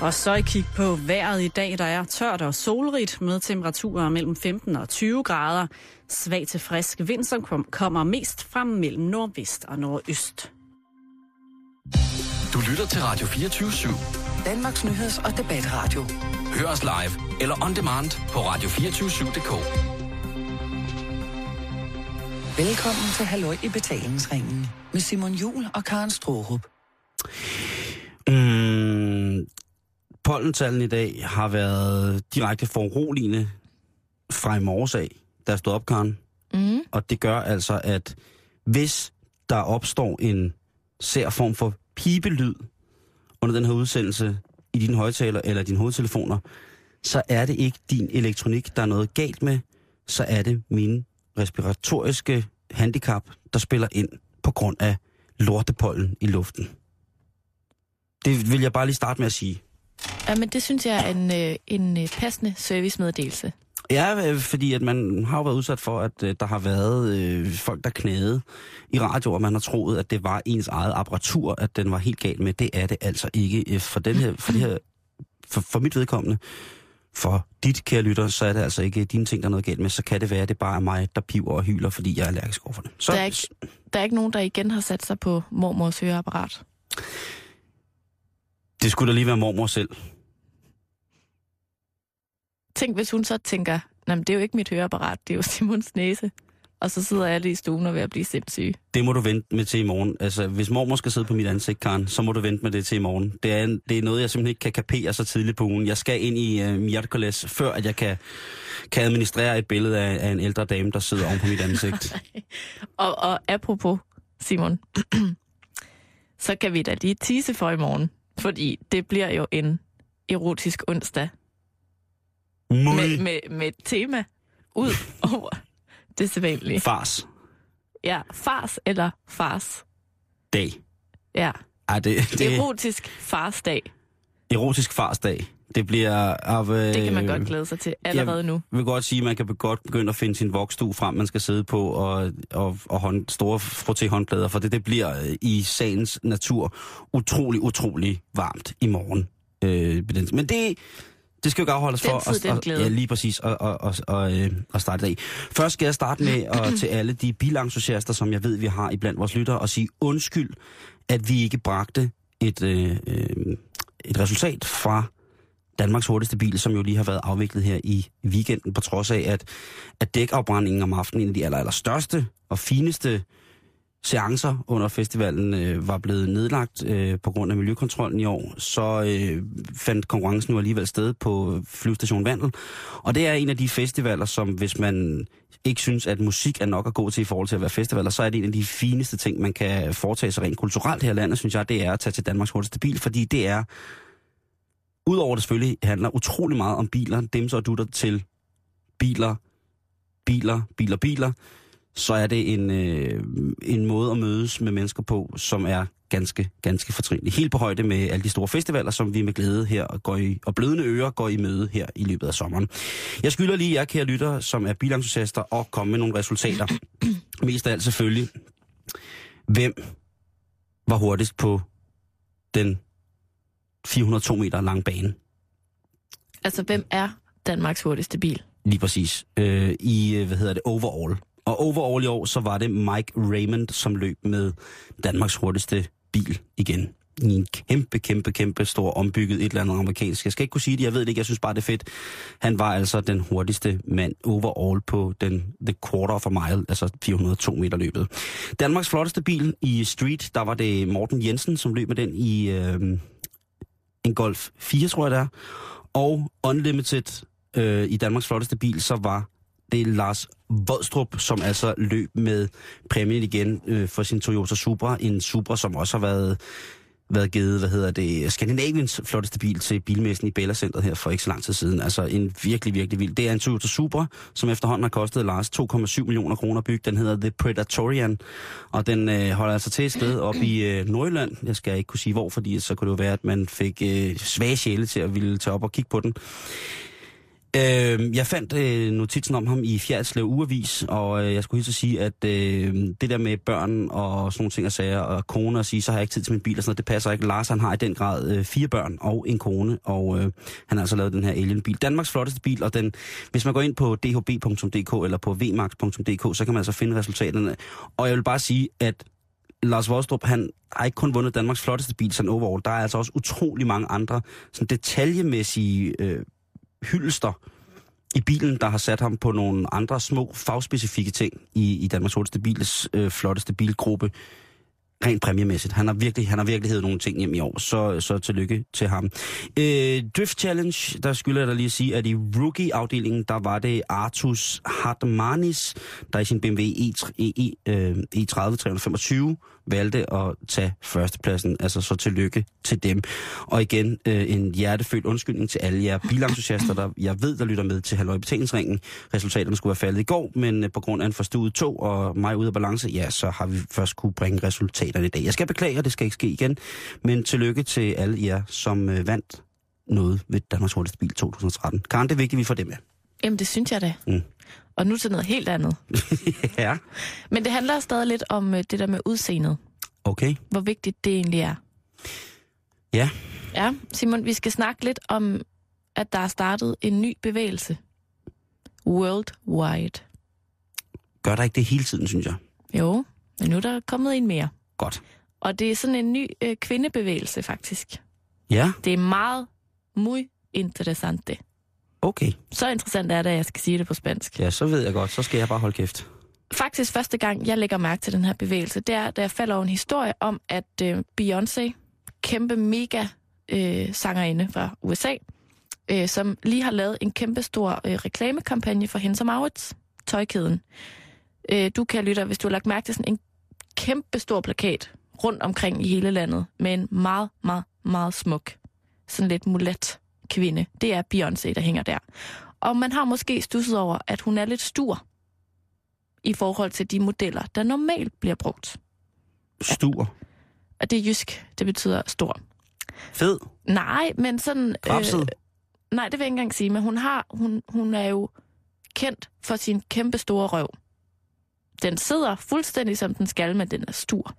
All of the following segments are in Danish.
Og så i kig på vejret i dag, der er tørt og solrigt med temperaturer mellem 15 og 20 grader. Svag til frisk vind, som kommer mest fra mellem nordvest og nordøst. Du lytter til Radio 24 /7. Danmarks nyheds- og debatradio. Hør os live eller on demand på radio247.dk. Velkommen til Halløj i betalingsringen med Simon Jul og Karen Strohrup. Mm, pollentallene i dag har været direkte foruroligende fra i morges af, der stod op, Karen. Mm. Og det gør altså, at hvis der opstår en sær form for pibelyd under den her udsendelse i dine højtaler eller dine hovedtelefoner, så er det ikke din elektronik, der er noget galt med, så er det mine respiratoriske handicap, der spiller ind på grund af lortepollen i luften. Det vil jeg bare lige starte med at sige. Ja, men det synes jeg er en, øh, en øh, passende servicemeddelelse. Ja, øh, fordi at man har jo været udsat for, at øh, der har været øh, folk, der knæede i radio, og man har troet, at det var ens eget apparatur, at den var helt galt med. Det er det altså ikke. For, den her, for, det her, for, for mit vedkommende, for dit kære lytter, så er det altså ikke dine ting, der er noget galt med. Så kan det være, at det bare er mig, der piver og hyler, fordi jeg er allergisk over for det. Så, Der er ikke- Der er ikke nogen, der igen har sat sig på mormors høreapparat. Det skulle da lige være mormor selv. Tænk, hvis hun så tænker, "Nå, men det er jo ikke mit høreapparat, det er jo Simons næse. Og så sidder alle i stuen og ved at blive sindssyge. Det må du vente med til i morgen. Altså, hvis mormor skal sidde på mit ansigt, Karen, så må du vente med det til i morgen. Det er, det er noget, jeg simpelthen ikke kan kapere så tidligt på ugen. Jeg skal ind i uh, Mjertkoles, før at jeg kan, kan administrere et billede af, af en ældre dame, der sidder oven på mit ansigt. Og, og apropos, Simon, så kan vi da lige tease for i morgen. Fordi det bliver jo en erotisk onsdag med, med, med et tema ud over det sædvanlige. fars Ja, fars eller fars. dag. Ja, Ej, det, det er erotisk farsdag. erotisk farsdag. Det bliver af... Øh, Det kan man godt glæde sig til allerede nu. Jeg vil godt sige, at man kan godt begynde at finde sin vokstue frem, man skal sidde på, og, og, og hånd, store frotté-håndklæder, for det, det bliver øh, i sagens natur utrolig, utrolig varmt i morgen. Øh, men det, det skal jo ikke afholdes Den for tid, den at, glæde. ja, lige præcis at, at, at, at, øh, at starte i dag. Først skal jeg starte med at, til alle de bilentusiaster, som jeg ved, vi har i blandt vores lyttere, og sige undskyld, at vi ikke bragte et, øh, øh, et resultat fra Danmarks hurtigste bil, som jo lige har været afviklet her i weekenden, på trods af, at, at dækafbrændingen om aftenen, en af de aller, aller største og fineste seancer under festivalen, øh, var blevet nedlagt øh, på grund af miljøkontrollen i år, så øh, fandt konkurrencen nu alligevel sted på flyvestation Vandel. Og det er en af de festivaler, som hvis man ikke synes, at musik er nok at gå til i forhold til at være festivaler, så er det en af de fineste ting, man kan foretage sig rent kulturelt her i landet, synes jeg, det er at tage til Danmarks hurtigste bil, fordi det er Udover det selvfølgelig handler utrolig meget om biler, dem så dutter til biler, biler, biler, biler, så er det en, øh, en måde at mødes med mennesker på, som er ganske, ganske fortrinlig. Helt på højde med alle de store festivaler, som vi med glæde her går i, og blødende ører går i møde her i løbet af sommeren. Jeg skylder lige jer, kære lytter, som er bilentusiaster, og komme med nogle resultater. Mest af alt selvfølgelig, hvem var hurtigst på den 402 meter lange bane? Altså, hvem er Danmarks hurtigste bil? Lige præcis. Øh, I, øh, hvad hedder det, overall. Og overall i år, så var det Mike Raymond, som løb med Danmarks hurtigste bil igen. I en kæmpe, kæmpe, kæmpe stor ombygget et eller andet amerikansk. Jeg skal ikke kunne sige det, jeg ved det ikke, jeg synes bare, det er fedt. Han var altså den hurtigste mand overall på den the quarter of a mile, altså 402 meter løbet. Danmarks flotteste bil i street, der var det Morten Jensen, som løb med den i øh, en Golf 4, tror jeg det er. Og Unlimited øh, i Danmarks flotteste bil, så var det Lars Vodstrup, som altså løb med præmien igen øh, for sin Toyota Supra. En Supra, som også har været, været givet, hvad hedder det, Skandinaviens flotteste bil til bilmessen i Bella Center her for ikke så lang tid siden. Altså en virkelig, virkelig vild. Det er en Toyota Supra, som efterhånden har kostet Lars 2,7 millioner kroner bygget. Den hedder The Predatorian, og den øh, holder altså til et sted op i øh, Nordjylland. Jeg skal ikke kunne sige hvor, fordi så kunne det jo være, at man fik øh, svage sjæle til at ville tage op og kigge på den. Øh, jeg fandt øh, notitsen om ham i Fjerdslev Urevis, og øh, jeg skulle hilse at sige, at øh, det der med børn og sådan nogle ting at sige, og kone og sige, så har jeg ikke tid til min bil og sådan noget, det passer ikke. Lars han har i den grad øh, fire børn og en kone, og øh, han har altså lavet den her Alien-bil. Danmarks flotteste bil, og den, hvis man går ind på dhb.dk eller på vmax.dk, så kan man altså finde resultaterne. Og jeg vil bare sige, at Lars Vostrup, han har ikke kun vundet Danmarks flotteste bil sådan overall. Der er altså også utrolig mange andre sådan detaljemæssige øh, hylster i bilen, der har sat ham på nogle andre små fagspecifikke ting i, i Danmarks hurtigste bils øh, flotteste bilgruppe rent præmiemæssigt. Han har virkelig, han har virkelig hævet nogle ting hjem i år, så, så tillykke til ham. Øh, Drift Challenge, der skylder jeg da lige at sige, at i rookie-afdelingen, der var det Artus Hartmanis, der i sin BMW E E, øh, E30 325 valgte at tage førstepladsen. Altså så tillykke til dem. Og igen øh, en hjertefølt undskyldning til alle jer bilentusiaster, der jeg ved, der lytter med til Halløj Betalingsringen. Resultaterne skulle være faldet i går, men øh, på grund af en forstuet tog og mig ude af balance, ja, så har vi først kunne bringe resultaterne i dag. Jeg skal beklage, det skal ikke ske igen, men tillykke til alle jer, som øh, vandt noget ved Danmarks Hurtigste Bil 2013. Karen, det er vigtigt, at vi får det med. Jamen, det synes jeg da. Mm. Og nu til noget helt andet. ja, Men det handler stadig lidt om øh, det der med udseendet. okay. Hvor vigtigt det egentlig er. Ja, Ja, Simon, vi skal snakke lidt om, at der er startet en ny bevægelse. Worldwide. gør der ikke det hele tiden, synes jeg. Jo, men nu er der kommet en mere. Godt. Og det er sådan en ny øh, kvindebevægelse, faktisk. Ja, Det er meget, muy interessante. Okay. Så interessant er det, at jeg skal sige det på spansk. Ja, så ved jeg godt. Så skal jeg bare holde kæft. Faktisk første gang, jeg lægger mærke til den her bevægelse, det er, da jeg falder over en historie om, at øh, Beyoncé, kæmpe mega øh, sangerinde fra USA, øh, som lige har lavet en kæmpe stor øh, reklamekampagne for Hennes Maurits, tøjkæden. Øh, du kan lytte, hvis du har lagt mærke til sådan en kæmpe stor plakat rundt omkring i hele landet, med en meget, meget, meget smuk, sådan lidt mulet kvinde. Det er Beyoncé, der hænger der. Og man har måske stusset over, at hun er lidt stur i forhold til de modeller, der normalt bliver brugt. Stur. Og det er jysk, det betyder stor. Fed. Nej, men sådan... Krabset. nej, det vil jeg ikke engang sige, men hun, har, hun, hun er jo kendt for sin kæmpe store røv. Den sidder fuldstændig som den skal, men den er stur.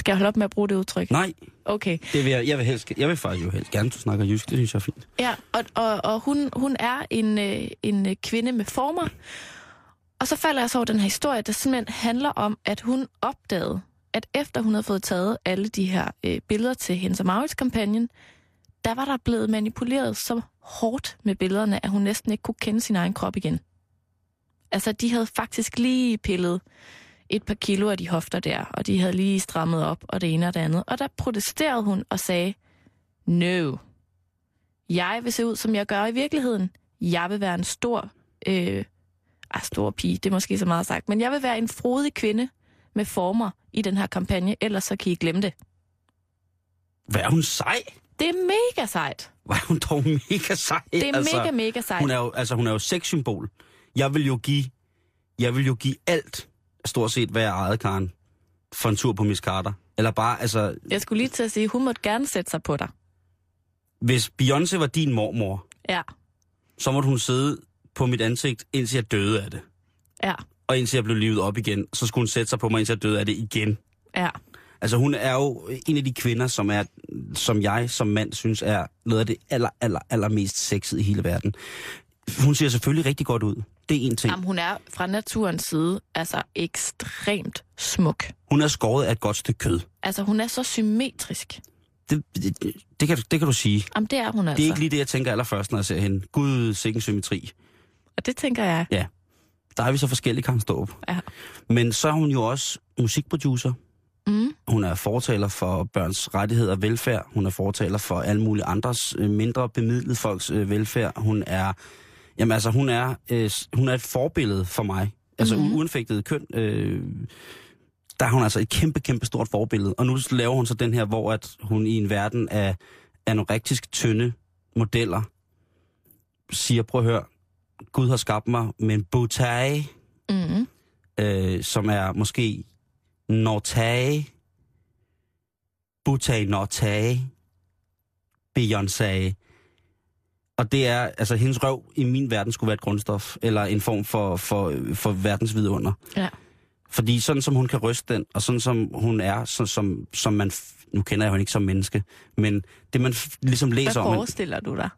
Skal jeg holde op med at bruge det udtryk? Nej, Okay. det vil jeg, jeg vil helst, jeg vil faktisk jo helst gerne, du snakker jysk, det synes jeg er fint. Ja, og, og, og hun, hun er en, øh, en øh, kvinde med former. Og så falder jeg så over den her historie, der simpelthen handler om, at hun opdagede, at efter hun havde fået taget alle de her øh, billeder til hendes Maurits kampagnen, der var der blevet manipuleret så hårdt med billederne, at hun næsten ikke kunne kende sin egen krop igen. Altså, de havde faktisk lige pillet et par kilo af de hofter der, og de havde lige strammet op, og det ene og det andet. Og der protesterede hun og sagde, no, jeg vil se ud, som jeg gør i virkeligheden. Jeg vil være en stor, øh, ah, stor pige, det er måske så meget sagt, men jeg vil være en frodig kvinde med former i den her kampagne, ellers så kan I glemme det. Hvad er hun sej? Det er mega sejt. Hvad er hun dog mega sej? Det er altså, mega, mega sejt. Hun er jo, altså, hun er jo sexsymbol. Jeg vil jo give, jeg vil jo give alt, stort set, hvad jeg ejede, Karen, for en tur på Miss Carter. Eller bare, altså, Jeg skulle lige til at sige, hun måtte gerne sætte sig på dig. hvis Beyoncé var din mormor, Ja, så måtte hun sidde på mit ansigt, indtil jeg døde af det. ja, Og indtil jeg blev livet op igen, så skulle hun sætte sig på mig, indtil jeg døde af det igen. ja. Altså hun er jo en af de kvinder, som er, som jeg som mand synes er noget af det aller, aller, aller mest sexet i hele verden. Hun ser selvfølgelig rigtig godt ud. Det er en ting. Jamen, hun er fra naturens side altså ekstremt smuk. Hun er skåret af et godt stykke kød. Altså, hun er så symmetrisk. Det, det, det, kan, du- det kan du sige. Jamen, det er hun altså. Det er ikke lige det, jeg tænker allerførst, når jeg ser hende. Gud, sikken symmetri. Og det tænker jeg. Ja. Der er vi så forskellige, Karen Ståb. Ja. Men så er hun jo også musikproducer. Mm. Hun er fortaler for børns rettigheder og velfærd. Hun er fortaler for alle mulige andres øh, mindre bemidlede folks øh, velfærd. Hun er, jamen altså, hun er, øh, hun er et forbillede for mig. Altså Mhm. mm-hmm. uanfægtet køn. Øh, der er hun altså et kæmpe, kæmpe stort forbillede. Og nu laver hun så den her, hvor at hun i en verden af anorektisk tynde modeller siger, prøv at høre, Gud har skabt mig med en bouteille, Mm. øh, som er måske Nortage, Butai Nortage, Beyoncé. Og det er, altså hendes røv i min verden skulle være et grundstof, eller en form for, for, for verdens vidunder. Ja. Fordi sådan som hun kan ryste den, og sådan som hun er, så, som, som man, nu kender jeg hende ikke som menneske, men det man ligesom læser Hvad om, hende- forestiller du dig?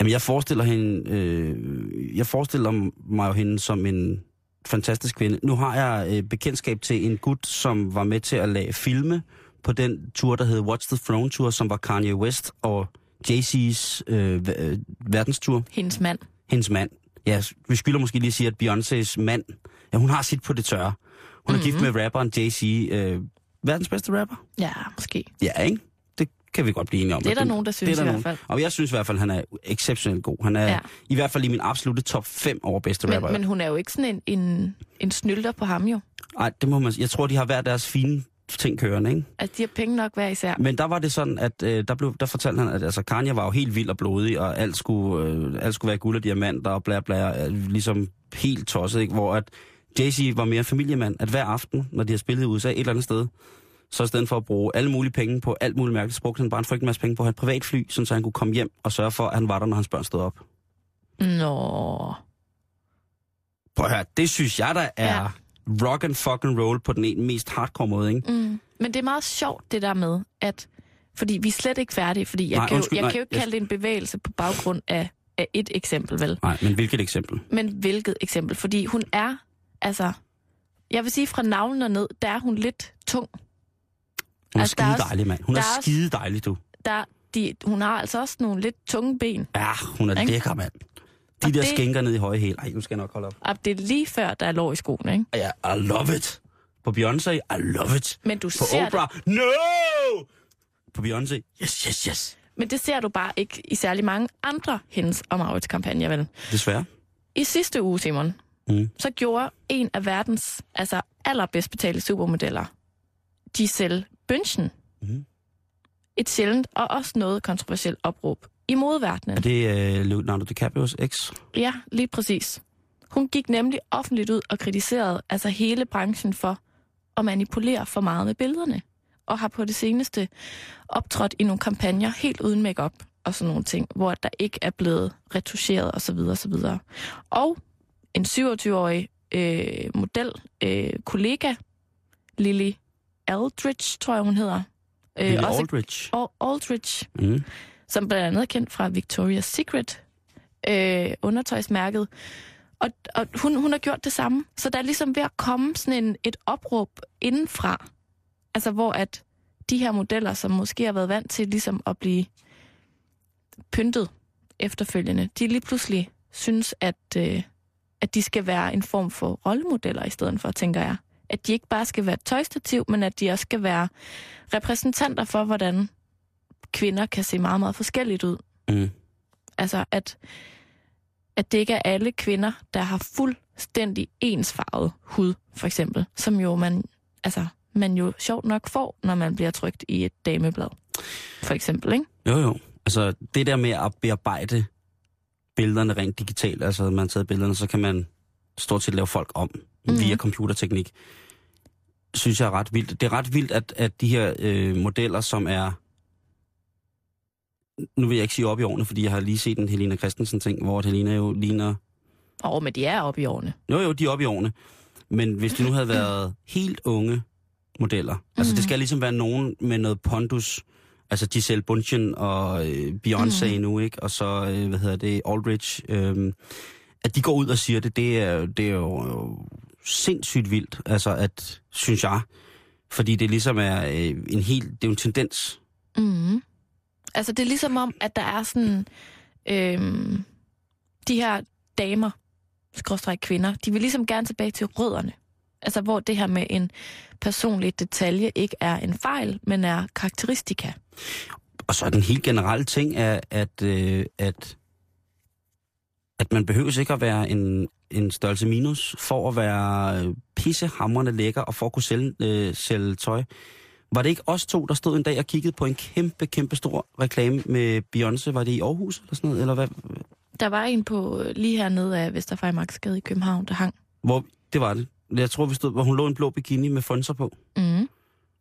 jamen jeg forestiller hende, øh, jeg forestiller mig jo hende som en fantastisk kvinde. Nu har jeg øh, bekendtskab til en gut, som var med til at lave filme på den tur, der hed Watch the Throne Tour, som var Kanye West og Jay-Z's øh, øh, verdenstur. Hendes mand. hendes mand. Ja, vi skylder måske lige at sige, at Beyoncés mand, ja, hun har sit på det tørre. Hun er mm-hmm. gift med rapperen Jay-Z, øh, verdens bedste rapper. Ja, måske. Ja, ikke? Det kan vi godt blive enige om. Det er der nogen, der synes det er der i nogen. hvert fald. Og jeg synes i hvert fald, han er exceptionelt god. Han er ja. I hvert fald i min absolute top 5 over bedste Men, rapper. men hun er jo ikke sådan en, en, en snylder på ham jo. Ej, det må man Jeg tror, de har hver deres fine ting kørende, ikke? Altså, de har penge nok hver især. Men der var det sådan, at øh, der, blev, der fortalte han, at altså, Kanye var jo helt vild og blodig, og alt skulle, øh, alt skulle være guld og diamanter og bla bla, øh, ligesom helt tosset, ikke? Hvor at Jay-Z var mere familiemand, at hver aften, når de har spillet i USA et eller andet sted, så i stedet for at bruge alle mulige penge på alt muligt mærkeligt, så brugte han bare en frygtelig masse penge på at have et privatfly, sådan så han kunne komme hjem og sørge for, at han var der, når hans børn stod op. Nå. Prøv at høre, det synes jeg, der er Ja. Rock and fucking roll på den ene mest hardcore måde, ikke? Mm. Men det er meget sjovt, det der med, at... Fordi vi er slet ikke færdige, fordi jeg, Nej, kan, jo, undskyld, jeg nej, kan jo ikke jeg- kalde det en bevægelse på baggrund af, af et eksempel, vel? Nej, men hvilket eksempel? Men hvilket eksempel? Fordi hun er, altså... Jeg vil sige, fra navlen og ned, der er hun lidt tung. Hun er Altså, skide dejlig, mand. Hun er, er skide dejlig, du. Der, de, hun har altså også nogle lidt tunge ben. Ja, hun er Ikke? lækker, mand. De Og der det- skænker ned i høje hæl. Ej, nu skal jeg nok holde op. Og det er lige før, der er lår i skoene, ikke? Ja, I love it. På Beyoncé, I love it. Men du På ser Oprah, no! På Beyoncé, yes, yes, yes. Men det ser du bare ikke i særlig mange andre hendes og Maurits kampagner, vel? Desværre. I sidste uge, Simon, Mm. så gjorde en af verdens altså allerbedst betalte supermodeller, Giselle Bündchen, Mhm. et sjældent og også noget kontroversielt opråb i modverdenen. Er det uh, Leonardo DiCaprios eks? Ja, lige præcis. Hun gik nemlig offentligt ud og kritiserede altså hele branchen for at manipulere for meget med billederne, og har på det seneste optrådt i nogle kampagner helt uden makeup og sådan nogle ting, hvor der ikke er blevet retuscheret osv. osv. Og en 27-årig øh, model, øh, kollega, Lily Aldrich, tror jeg hun hedder. Øh, Lily også- Aldrich. Al- Aldrich, Mm som blandt andet er kendt fra Victoria's Secret, øh, undertøjsmærket. Og, og hun, hun har gjort det samme. Så der er ligesom ved at komme sådan en, et opråb indenfra. Altså hvor at de her modeller, som måske har været vant til ligesom at blive pyntet efterfølgende, de lige pludselig synes, at, øh, at de skal være en form for rollemodeller i stedet for, tænker jeg. At de ikke bare skal være et tøjstativ, men at de også skal være repræsentanter for, hvordan kvinder kan se meget, meget forskelligt ud. Mm. Altså, at, at det ikke er alle kvinder, der har fuldstændig ensfarvet hud, for eksempel. Som jo man, altså, man jo sjovt nok får, når man bliver trygt i et dameblad. For eksempel, ikke? Jo, jo. Altså, det der med at bearbejde billederne rent digitalt, altså man har taget billederne, så kan man stort set lave folk om mm. Mhm. via computerteknik, synes jeg er ret vildt. Det er ret vildt, at, at de her øh, modeller, som er nu vil jeg ikke sige op i årene, fordi jeg har lige set en Helena Christensen ting, hvor Helena jo ligner... Og men de er oppe i årene. Jo, jo, de er op i årene. Men hvis det nu havde været helt unge modeller, mm. altså det skal ligesom være nogen med noget pondus, altså Giselle Bundchen og øh, Beyoncé mm. nu, ikke? Og så, øh, hvad hedder det, Aldrich. Øh, at de går ud og siger det, det er, det er jo, jo sindssygt vildt, altså at, synes jeg, fordi det ligesom er øh, en helt, det er jo en tendens. Mm. Altså, det er ligesom om, at der er sådan... Øhm, de her damer, skråstræk kvinder, de vil ligesom gerne tilbage til rødderne. Altså, hvor det her med en personlig detalje ikke er en fejl, men er karakteristika. Og så er den helt generelle ting, er, at, øh, at, at man behøver ikke at være en, en størrelse minus for at være pissehamrende lækker og for at kunne sælge, øh, sælge tøj. Var det ikke os to, der stod en dag og kiggede på en kæmpe, kæmpe stor reklame med Beyoncé? Var det i Aarhus eller sådan noget? Eller hvad? Der var en på øh, lige hernede af Vesterfejmarksgade i København, der hang. Hvor, det var det. Jeg tror, vi stod, hvor hun lå en blå bikini med fonser på. Mm.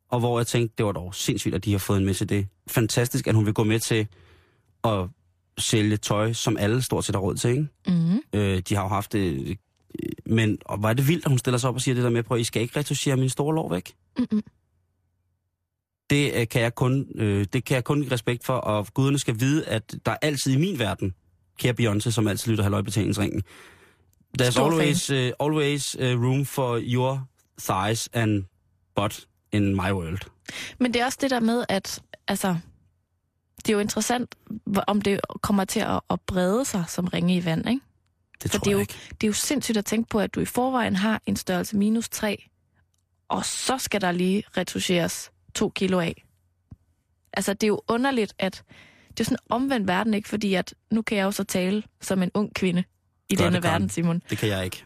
Og hvor jeg tænkte, det var dog sindssygt, at de har fået en med til det. Fantastisk, at hun vil gå med til at sælge tøj, som alle stort set har råd til, ikke? Mm. Øh, de har jo haft det... Øh, men og var det vildt, at hun stiller sig op og siger det der med, på, at I skal ikke retuschere min store lår væk? Mm-mm. Det øh, kan jeg kun, øh, det kan jeg kun give respekt for, og guderne skal vide, at der er altid i min verden, kære Beyoncé, som altid lytter halvøjbetalingsringen, there's Stor always, uh, always uh, room for your thighs and butt in my world. Men det er også det der med, at altså, det er jo interessant, om det kommer til at, at brede sig som ringe i vand, ikke? Det For tror det er, jeg jo, ikke. det er jo sindssygt at tænke på, at du i forvejen har en størrelse minus 3, og så skal der lige retuscheres to kilo af. Altså, det er jo underligt, at det er sådan en omvendt verden, ikke? Fordi at nu kan jeg jo så tale som en ung kvinde i Gør denne verden, Simon. Det kan jeg ikke.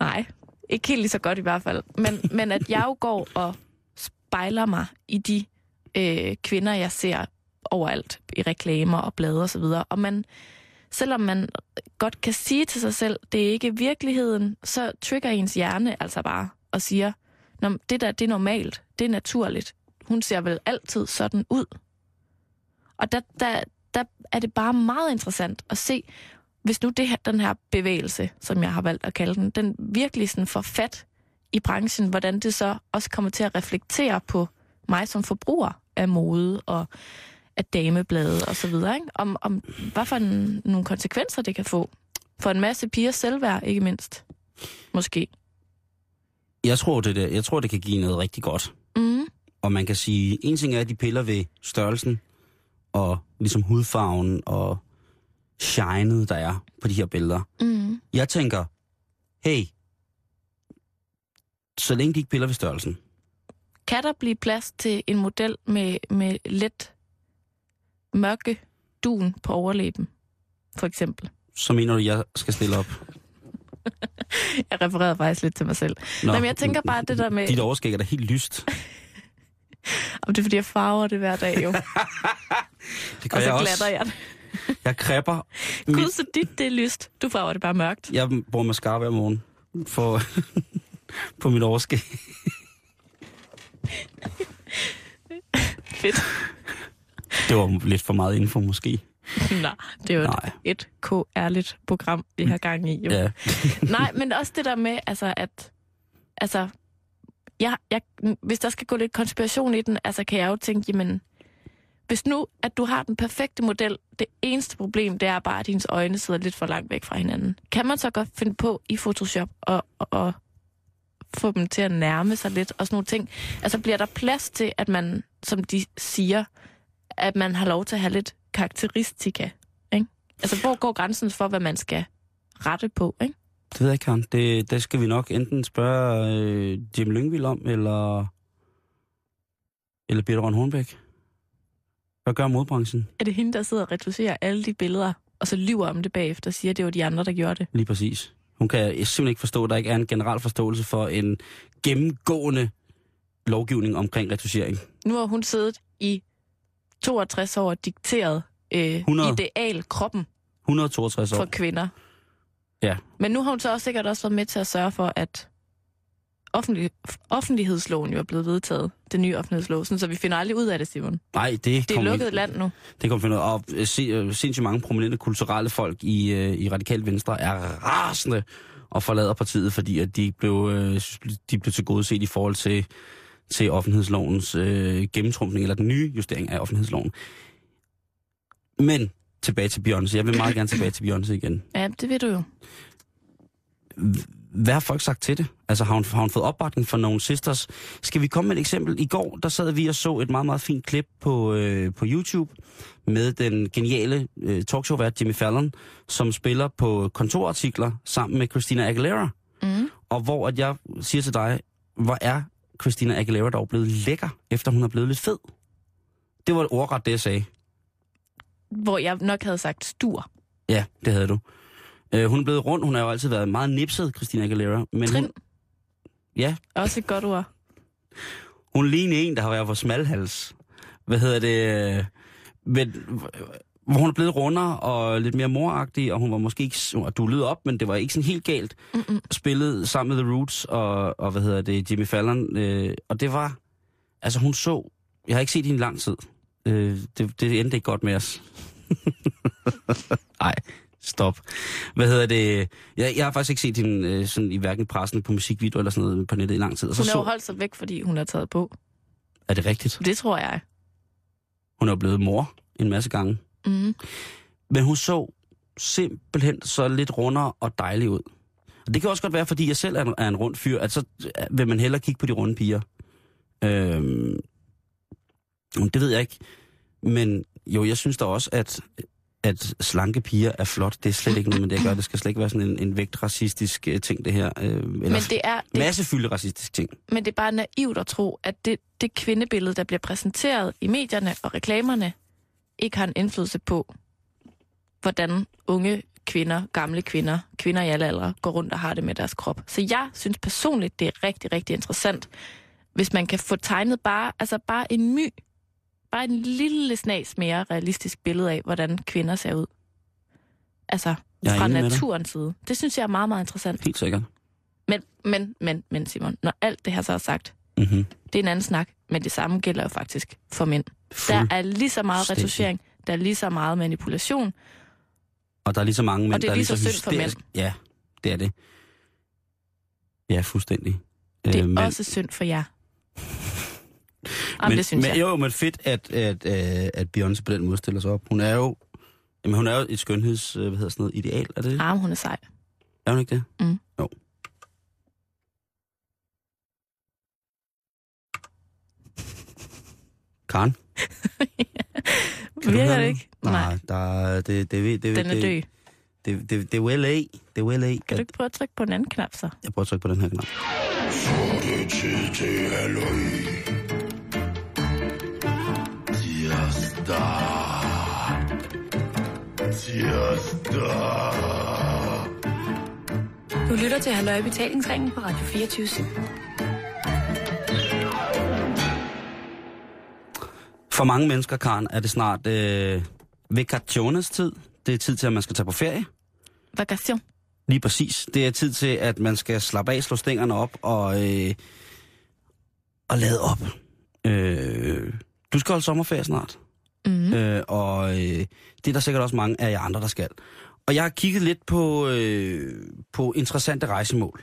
Nej, ikke helt lige så godt i hvert fald. Men, men at jeg jo går og spejler mig i de øh, kvinder, jeg ser overalt i reklamer og blade og så videre. Og man, selvom man godt kan sige til sig selv, det er ikke virkeligheden, så trigger ens hjerne altså bare og siger, Nå, det der, det er normalt, det er naturligt. Hun ser vel altid sådan ud. Og der, der, der er det bare meget interessant at se, hvis nu det her, den her bevægelse, som jeg har valgt at kalde den, den virkelig sådan får fat i branchen, hvordan det så også kommer til at reflektere på mig som forbruger af mode og af dameblade og så videre, ikke? Om, om hvad for en, nogle konsekvenser det kan få for en masse piger selvværd, ikke mindst. Måske. Jeg tror, det, der, jeg tror, det kan give noget rigtig godt. Mm. Og man kan sige, en ting er, at de piller ved størrelsen og ligesom hudfarven og shinet, der er på de her billeder. Mm. Jeg tænker, hey, så længe de ikke piller ved størrelsen, Kan der blive plads til en model med, med let mørke dun på overlæben, for eksempel? så mener du, jeg skal stille op. Jeg refererede faktisk lidt til mig selv. Nå, Nej, men jeg tænker bare det der med... Dit overskæg er da helt lyst. Om det er, fordi jeg farver det hver dag, jo. Det gør og så jeg også. glatter jeg det. Jeg krepper. Gud, så dit det er lyst. Du farver det bare mørkt. Jeg bruger mascara hver morgen for, på mit overskæg. Fedt. Det var lidt for meget info måske. Nej, det er jo Nej. et, et k-ærligt program, vi har gang i. Jo. Ja. Nej, men også det der med, altså, at... Altså, jeg, jeg, hvis der skal gå lidt konspiration i den, altså kan jeg jo tænke, jamen, hvis nu, at du har den perfekte model, det eneste problem, det er bare, at dine øjne sidder lidt for langt væk fra hinanden. Kan man så godt finde på i Photoshop og, og, og få dem til at nærme sig lidt og sådan nogle ting? Altså bliver der plads til, at man, som de siger, at man har lov til at have lidt karakteristika, ikke? Altså, hvor går grænsen for, hvad man skal rette på, ikke? Det ved jeg ikke, Karen. Det, det skal vi nok enten spørge øh, Jim Lyngvild om, eller, eller Peter Røn Hornbæk. Hvad gør modbranchen? Er det hende, der sidder og retuserer alle de billeder, og så lyver om det bagefter og siger, at det var de andre, der gjorde det? Lige præcis. Hun kan simpelthen ikke forstå, at der ikke er en generel forståelse for en gennemgående lovgivning omkring retuschering. Nu har hun siddet i 62 år dikteret øh, 100. ideal kroppen 162 år. for kvinder. Ja. Men nu har hun så også sikkert også været med til at sørge for, at offentlig, offentlighedsloven jo er blevet vedtaget, den nye offentlighedslov, sådan, så vi finder aldrig ud af det, Simon. Nej, det, Det er lukket vi, land nu. det kommer finde ud. Og øh, se, øh, sindssygt mange prominente kulturelle folk i, øh, i Radikal Venstre er rasende og forlader partiet, fordi at de blev, de blev tilgodeset i forhold til, til offentlighedslovens øh, gennemtrumpning, eller den nye justering af offentlighedsloven. Men tilbage til Beyoncé. Jeg vil meget gerne tilbage til Beyoncé igen. Ja, det ved du jo. Hvad har folk sagt til det? Altså har hun, har hun fået opbakning fra nogle sisters? Skal vi komme med et eksempel? I går, der sad vi og så et meget, meget fint klip på, øh, på YouTube med den geniale øh, talkshow-vært Jimmy Fallon, som spiller på kontorartikler sammen med Christina Aguilera. Mm. Og hvor at jeg siger til dig, hvor er Christina Aguilera dog blevet lækker, efter hun er blevet lidt fed? Det var ordret det, jeg sagde. Hvor jeg nok havde sagt stur. Ja, det havde du. Øh, hun er blevet rund. Hun har jo altid været meget nipset, Christina Aguilera. Men Trin. hun, ja, Også et godt ord. Hun ligner en, der har været på smalhals. Hvad hedder det? øh, Men, hvor hun er blevet rundere og lidt mere moragtig, og hun var måske ikke... Og du lød op, men det var ikke sådan helt galt. Mm-mm. Spillet sammen med The Roots og, og hvad hedder det, Jimmy Fallon. Øh, og det var... Altså, hun så... Jeg har ikke set hende i lang tid. Øh, det, det endte ikke godt med os. Nej, stop. Hvad hedder det? Jeg, jeg har faktisk ikke set hende øh, sådan, i hverken pressen på musikvideo eller sådan noget på nettet i lang tid. Og så Hun har jo så, holdt sig væk, fordi hun er taget på. er det rigtigt? Det tror jeg. Hun er blevet mor en masse gange. Mm. Men hun så simpelthen så lidt rundere og dejlig ud. Og det kan også godt være, fordi jeg selv er en, er en rund fyr, at så vil man hellere kigge på de runde piger. Øhm, det ved jeg ikke. Men jo, jeg synes da også, at, at slanke piger er flot. Det er slet ikke noget med det, jeg gør. Det skal slet ikke være sådan en, en vægtracistisk øh, ting, det her. Øh, eller Men det er, det, massefylde racistisk ting. men det er bare naivt at tro, at det, det kvindebillede, der bliver præsenteret i medierne og reklamerne, ikke har en indflydelse på, hvordan unge kvinder, gamle kvinder, kvinder i alle aldre, går rundt og har det med deres krop. Så jeg synes personligt, det er rigtig, rigtig interessant, hvis man kan få tegnet bare, altså bare en my, bare en lille snas mere realistisk billede af, hvordan kvinder ser ud. Altså, fra naturens side. Det synes jeg er meget, meget interessant. Helt sikkert. Men, men, men, men Simon, når alt det her så er sagt, Mm-hmm. det er en anden snak, men det samme gælder jo faktisk for mænd. Der er lige så meget retuschering, der er lige så meget manipulation, Og der er lige så mange mænd, det er der lige så synd for hysterisk- Ja, det er det. Ja, fuldstændig. det er Øh, men- også synd for jer. Jamen, men, det synes men, jeg. Jo, men fedt, at, at, at, at Beyoncé på den måde stiller sig op. Hun er jo, jamen, hun er jo et skønheds, øh, hvad hedder sådan noget, ideal, er det? Arm, hun er sej. Er hun ikke det? Mm. Karen? Kan Virker det ikke? Nej, der, er- det, det, det, det, Den er det, død. Det, det, det er well A. Det er well A. Kan du ikke prøve at trykke på en anden knap, så? Jeg prøver at trykke på den her knap. Du lytter til Halløj Betalingsringen på Radio 24 For mange mennesker, Karen, er det snart øh, vacationes tid. Det er tid til, at man skal tage på ferie. Vakation. Lige præcis. Det er tid til, at man skal slappe af, slå stængerne op og, øh, og lade op. Øh, du skal holde sommerferie snart. Mm. Øh, og øh, det er der sikkert også mange af jer andre, der skal. Og jeg har kigget lidt på, øh, på interessante rejsemål.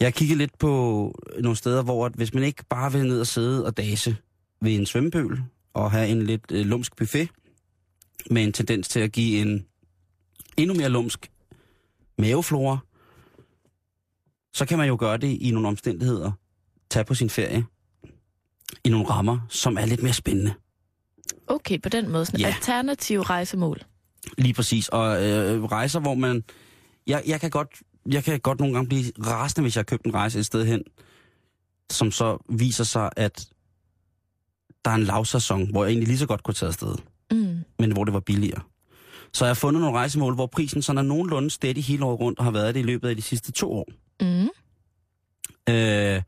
Jeg har kigget lidt på nogle steder, hvor at hvis man ikke bare vil ned og sidde og dase ved en svømmepøl og have en lidt øh, lumsk buffet, med en tendens til at give en endnu mere lumsk maveflora, så kan man jo gøre det i nogle omstændigheder. Tage på sin ferie i nogle rammer, som er lidt mere spændende. Okay, på den måde. Sådan Ja. Alternative rejsemål. Lige præcis. Og øh, rejser, hvor man... Jeg, jeg, kan godt, jeg kan godt nogle gange blive rasende, hvis jeg har købt en rejse et sted hen, som så viser sig, at der er en lavsæson, hvor jeg egentlig lige så godt kunne tage afsted, Mm. men hvor det var billigere. Så jeg har fundet nogle rejsemål, hvor prisen sådan er nogenlunde steady hele året rundt, og har været det i løbet af de sidste to år. Mm. Øh,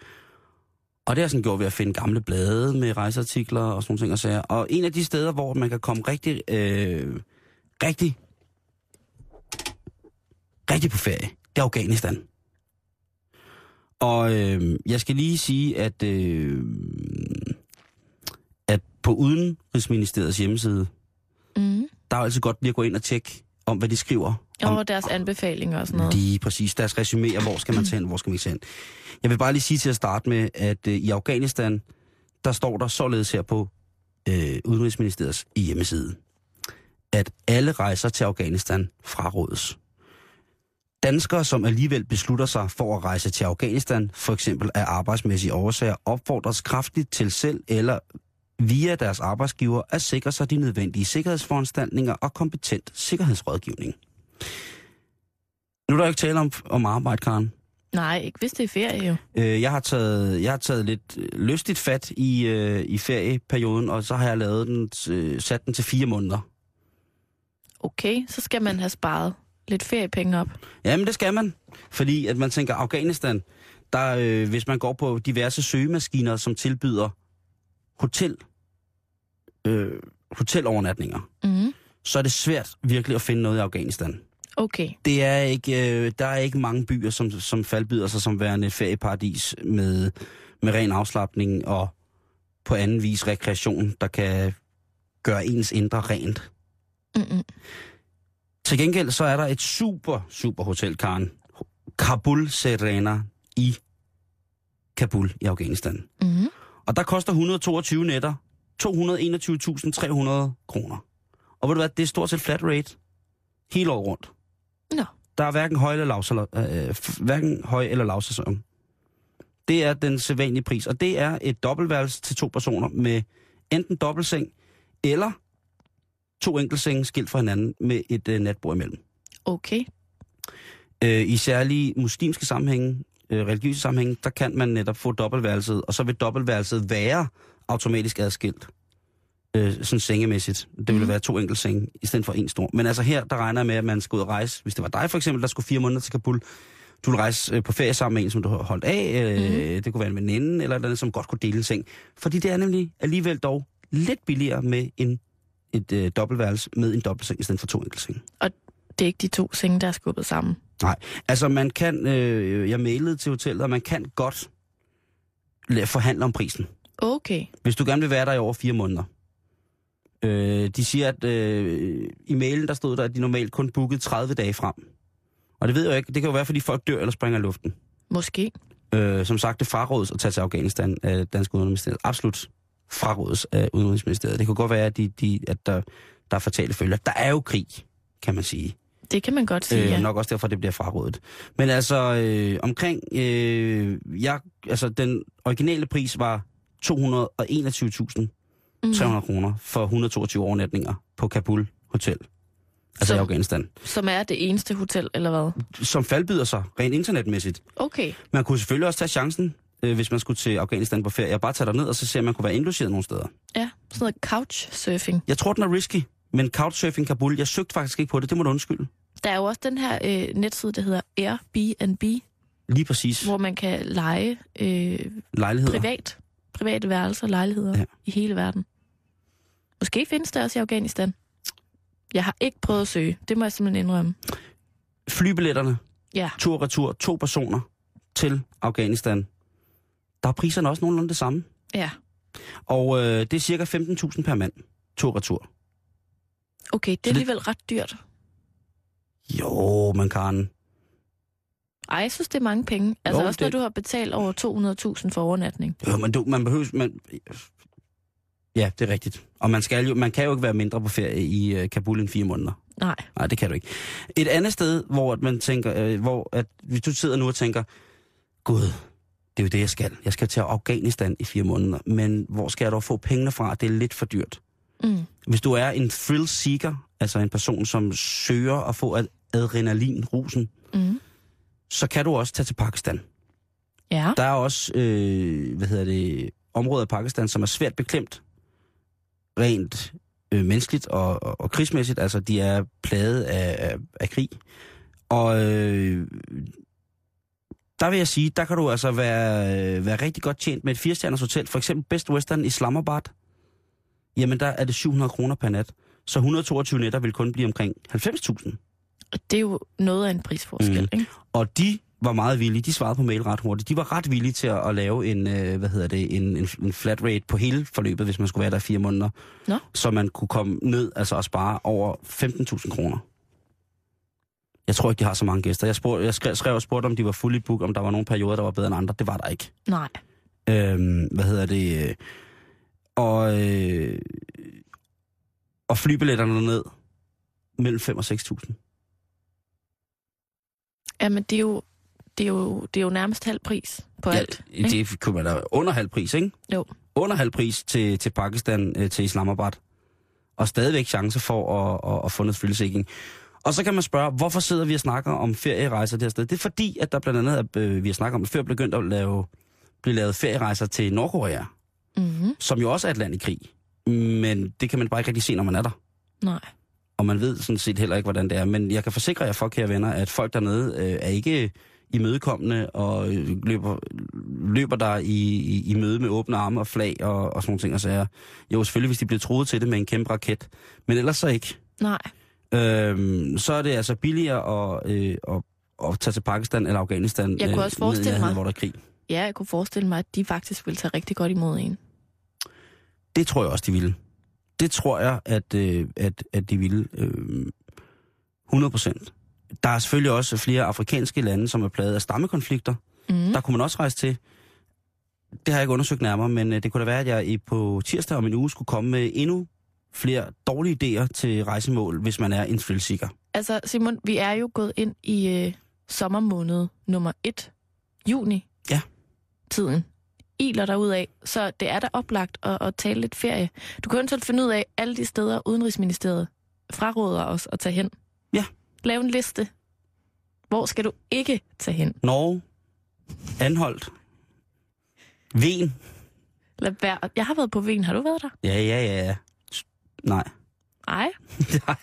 og det har sådan gjort ved at finde gamle blade med rejseartikler og sådan nogle ting og sager. Og en af de steder, hvor man kan komme rigtig, øh, rigtig, rigtig på ferie, det er Afghanistan. Og øh, jeg skal lige sige, at, øh, at på Udenrigsministeriets hjemmeside, Mm. der er altid godt lige at gå ind og tjekke om, hvad de skriver. Om, Og deres anbefalinger og sådan noget. Lige præcis. Deres resuméer, hvor skal man tage hen, hvor skal man ikke tage hen. Jeg vil bare lige sige til at starte med, at øh, i Afghanistan, der står der således her på øh, Udenrigsministeriets hjemmeside, at alle rejser til Afghanistan frarådes. Danskere, som alligevel beslutter sig for at rejse til Afghanistan, for eksempel af arbejdsmæssige årsager, opfordres kraftigt til selv eller via deres arbejdsgiver at sikre sig de nødvendige sikkerhedsforanstaltninger og kompetent sikkerhedsrådgivning. Nu er der jo ikke tale om, om arbejde, Karen. Nej, ikke hvis det er ferie jo. Øh, jeg, har taget, jeg har taget lidt øh, lystigt fat i, øh, i ferieperioden, og så har jeg lavet den, øh, sat den til fire måneder. Okay, så skal man have sparet lidt feriepenge op. Jamen, det skal man. Fordi at man tænker, Afghanistan, der, øh, hvis man går på diverse søgemaskiner, som tilbyder hotel, øh, hotelovernatninger, Mm. så er det svært virkelig at finde noget i Afghanistan. Okay. Det er ikke, øh, der er ikke mange byer, som, som faldbyder sig som værende ferieparadis med, med ren afslappning og på anden vis rekreation, der kan gøre ens indre rent. Mm-mm. Til gengæld så er der et super, super hotel, Karen. Kabul Serena i Kabul i Afghanistan. Mm-hmm. Og der koster 122 nætter 221.300 kroner. Og ved du hvad, det er stort set flat rate hele året rundt. Nå. Der er hverken høj eller lav, øh, hverken høj eller lav sæson. Det er den sædvanlige pris, og det er et dobbeltværelse til to personer med enten dobbeltseng eller to enkeltsenge skilt fra hinanden med et øh, natbord imellem. Okay. Øh, I særlige muslimske sammenhænge, øh, religiøse sammenhænge, der kan man netop få dobbeltværelset, og så vil dobbeltværelset være automatisk adskilt. Øh, sådan sengemæssigt. Det ville Mhm. være to enkelte senge, i stedet for en stor. Men altså her, der regner jeg med, at man skal ud og rejse. Hvis det var dig for eksempel, der skulle fire måneder til Kabul, du ville rejse øh, på ferie sammen med en, som du har holdt af. Øh, Mhm. Det kunne være en veninde, eller et eller andet, som godt kunne dele en seng. Fordi det er nemlig alligevel dog lidt billigere med en, et øh, dobbeltværelse med en dobbeltseng, i stedet for to enkelte senge. Det er ikke de to senge, der er skubbet sammen. Nej, altså man kan, øh, jeg mailede til hotellet, og man kan godt forhandle om prisen. Okay. Hvis du gerne vil være der i over fire måneder. Øh, de siger, at øh, i mailen der stod der, at de normalt kun bookede 30 dage frem. Og det ved jeg ikke, det kan jo være, fordi folk dør eller springer i luften. Måske. Øh, som sagt, det frarådes at tage til Afghanistan af Dansk Udenrigsministeriet. Absolut frarådes af Udenrigsministeriet. Det kan godt være, at, de, de, at der, der er fatale følger. Der er jo krig, kan man sige. Det kan man godt sige, Øh, ja. Nok også derfor, det bliver frarådet. Men altså, øh, omkring... Øh, jeg, altså, den originale pris var 221.300 Mhm. kroner for 122 overnatninger på Kabul Hotel. Altså Så- i Afghanistan. Som er det eneste hotel, eller hvad? Som faldbyder sig rent internetmæssigt. Okay. Man kunne selvfølgelig også tage chancen, øh, hvis man skulle til Afghanistan på ferie. Jeg bare tage derned og så se, om man kunne være indlogeret nogle steder. Ja, sådan noget couchsurfing. Jeg tror, den er risky. Men Couchsurfing Kabul, jeg søgte faktisk ikke på det. Det må du undskylde. Der er jo også den her øh, netside, der hedder Airbnb, Lige præcis. hvor man kan lege øh, Lejligheder. privat, private værelser og lejligheder Ja. i hele verden. Måske findes det også i Afghanistan. Jeg har ikke prøvet at søge. Det må jeg simpelthen indrømme. Flybilletterne Ja. tur og retur, to personer til Afghanistan. Der er priserne også nogenlunde det samme. Ja. Og øh, det er cirka 15.000 per mand, tur og retur. Okay, det er alligevel ret dyrt. Jo, man kan. Ej, jeg synes, det er mange penge. Altså Jo, også, når det- du har betalt over 200.000 for overnatning. Jo, men du, man behøver... Man, ja, det er rigtigt. Og man, skal jo, man kan jo ikke være mindre på ferie i øh, Kabul end fire måneder. Nej. Nej, det kan du ikke. Et andet sted, hvor at man tænker, øh, hvor at, hvis du sidder nu og tænker, gud, det er jo det, jeg skal. Jeg skal til Afghanistan i fire måneder, men hvor skal jeg dog få pengene fra? Det er lidt for dyrt. Mm. Hvis du er en thrill seeker, altså en person, som søger at få ad- adrenalin-rusen, Mm. Så kan du også tage til Pakistan. Ja. Der er også, øh, hvad hedder det, områder i Pakistan, som er svært beklemt, rent øh, menneskeligt og, og, og krigsmæssigt. Altså, de er plaget af, af, af krig. Og øh, der vil jeg sige, der kan du altså være, øh, være rigtig godt tjent med et firestjerners hotel. For eksempel Best Western Islamabad. Jamen, der er det 700 kroner per nat. Så 122 nætter vil kun blive omkring 90.000. Og det er jo noget af en prisforskel, Mm. ikke? Og de var meget villige. De svarede på mail ret hurtigt. De var ret villige til at, at lave en, øh, hvad hedder det, en, en, en flat rate på hele forløbet, hvis man skulle være der fire måneder. Nå. Så man kunne komme ned altså og spare over 15.000 kroner. Jeg tror ikke, de har så mange gæster. Jeg, spurgte, jeg skrev, skrev og spurgte, om de var fully book, om der var nogle perioder, der var bedre end andre. Det var der ikke. Nej. Øhm, hvad hedder det? Og, øh, og flybilletterne ned mellem 5 og 6.000. Jamen, det er jo, det er jo, det er jo nærmest halv pris på alt. Ja, det kunne man da under halv pris, ikke? Jo. Under halv pris til, til Pakistan, øh, til Islamabad. Og stadigvæk chance for at, at, at få noget thrill Og så kan man spørge, hvorfor sidder vi og snakker om ferierejser det her sted? Det er fordi, at der blandt andet, er, øh, vi har snakket om, at før begyndt at lave, blive lavet ferierejser til Nordkorea, Mm-hmm. som jo også er et land i krig. Men det kan man bare ikke rigtig se, når man er der. Nej. Og man ved sådan set heller ikke, hvordan det er. Men jeg kan forsikre jer for, kære venner, at folk dernede øh, er ikke imødekommende og øh, løber, løber der i, i, i møde med åbne arme og flag og, og sådan nogle ting. Og så jo, selvfølgelig, hvis de bliver troet til det med en kæmpe raket. Men ellers så ikke. Nej. Øhm, så er det altså billigere at, øh, at, at tage til Pakistan eller Afghanistan. Jeg kunne også ned i forestille nærheden, mig- Hvor der er krig. Ja, jeg kunne forestille mig, at de faktisk ville tage rigtig godt imod en. Det tror jeg også, de ville. Det tror jeg, at, øh, at, at de ville. Øh, 100 procent. Der er selvfølgelig også flere afrikanske lande, som er plaget af stammekonflikter. Mm. Der kunne man også rejse til. Det har jeg ikke undersøgt nærmere, men øh, det kunne da være, at jeg i- på tirsdag om en uge skulle komme med endnu flere dårlige idéer til rejsemål, hvis man er en thrill Altså, Simon, vi er jo gået ind i øh, sommermåned nummer 1, juni. Ja. Tiden. Iler der af, så det er da oplagt at, at tale lidt ferie. Du kan eventuelt finde ud af alle de steder, Udenrigsministeriet fraråder os at tage hen. Ja. Lav en liste. Hvor skal du ikke tage hen? Norge, Anholdt, Ven. Lad være. Jeg har været på Ven. Har du været der? Ja, ja, ja, ja. Nej, Nej. jeg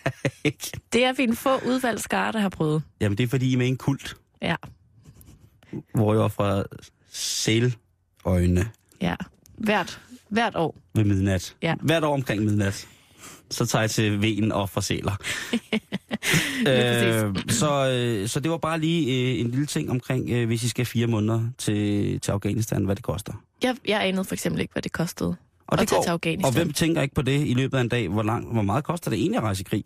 ikke. Det er vi en få udvalgt skare, der har prøvet. Jamen, det er fordi, I er med en kult, Ja. hvor jeg var fra Sæløjne Ja. Hvert, hvert år. ved midnat. Ja. Hvert år omkring midnat. Så tager jeg til Ven og fra Sæler. øh, så, øh, så det var bare lige øh, en lille ting omkring, øh, hvis I skal fire måneder til, til Afghanistan, hvad det koster. Jeg, jeg anede for eksempel ikke, hvad det kostede Og det går. til Afghanistan. Og hvem tænker ikke på det i løbet af en dag? Hvor, lang, hvor meget koster det egentlig at rejse i krig?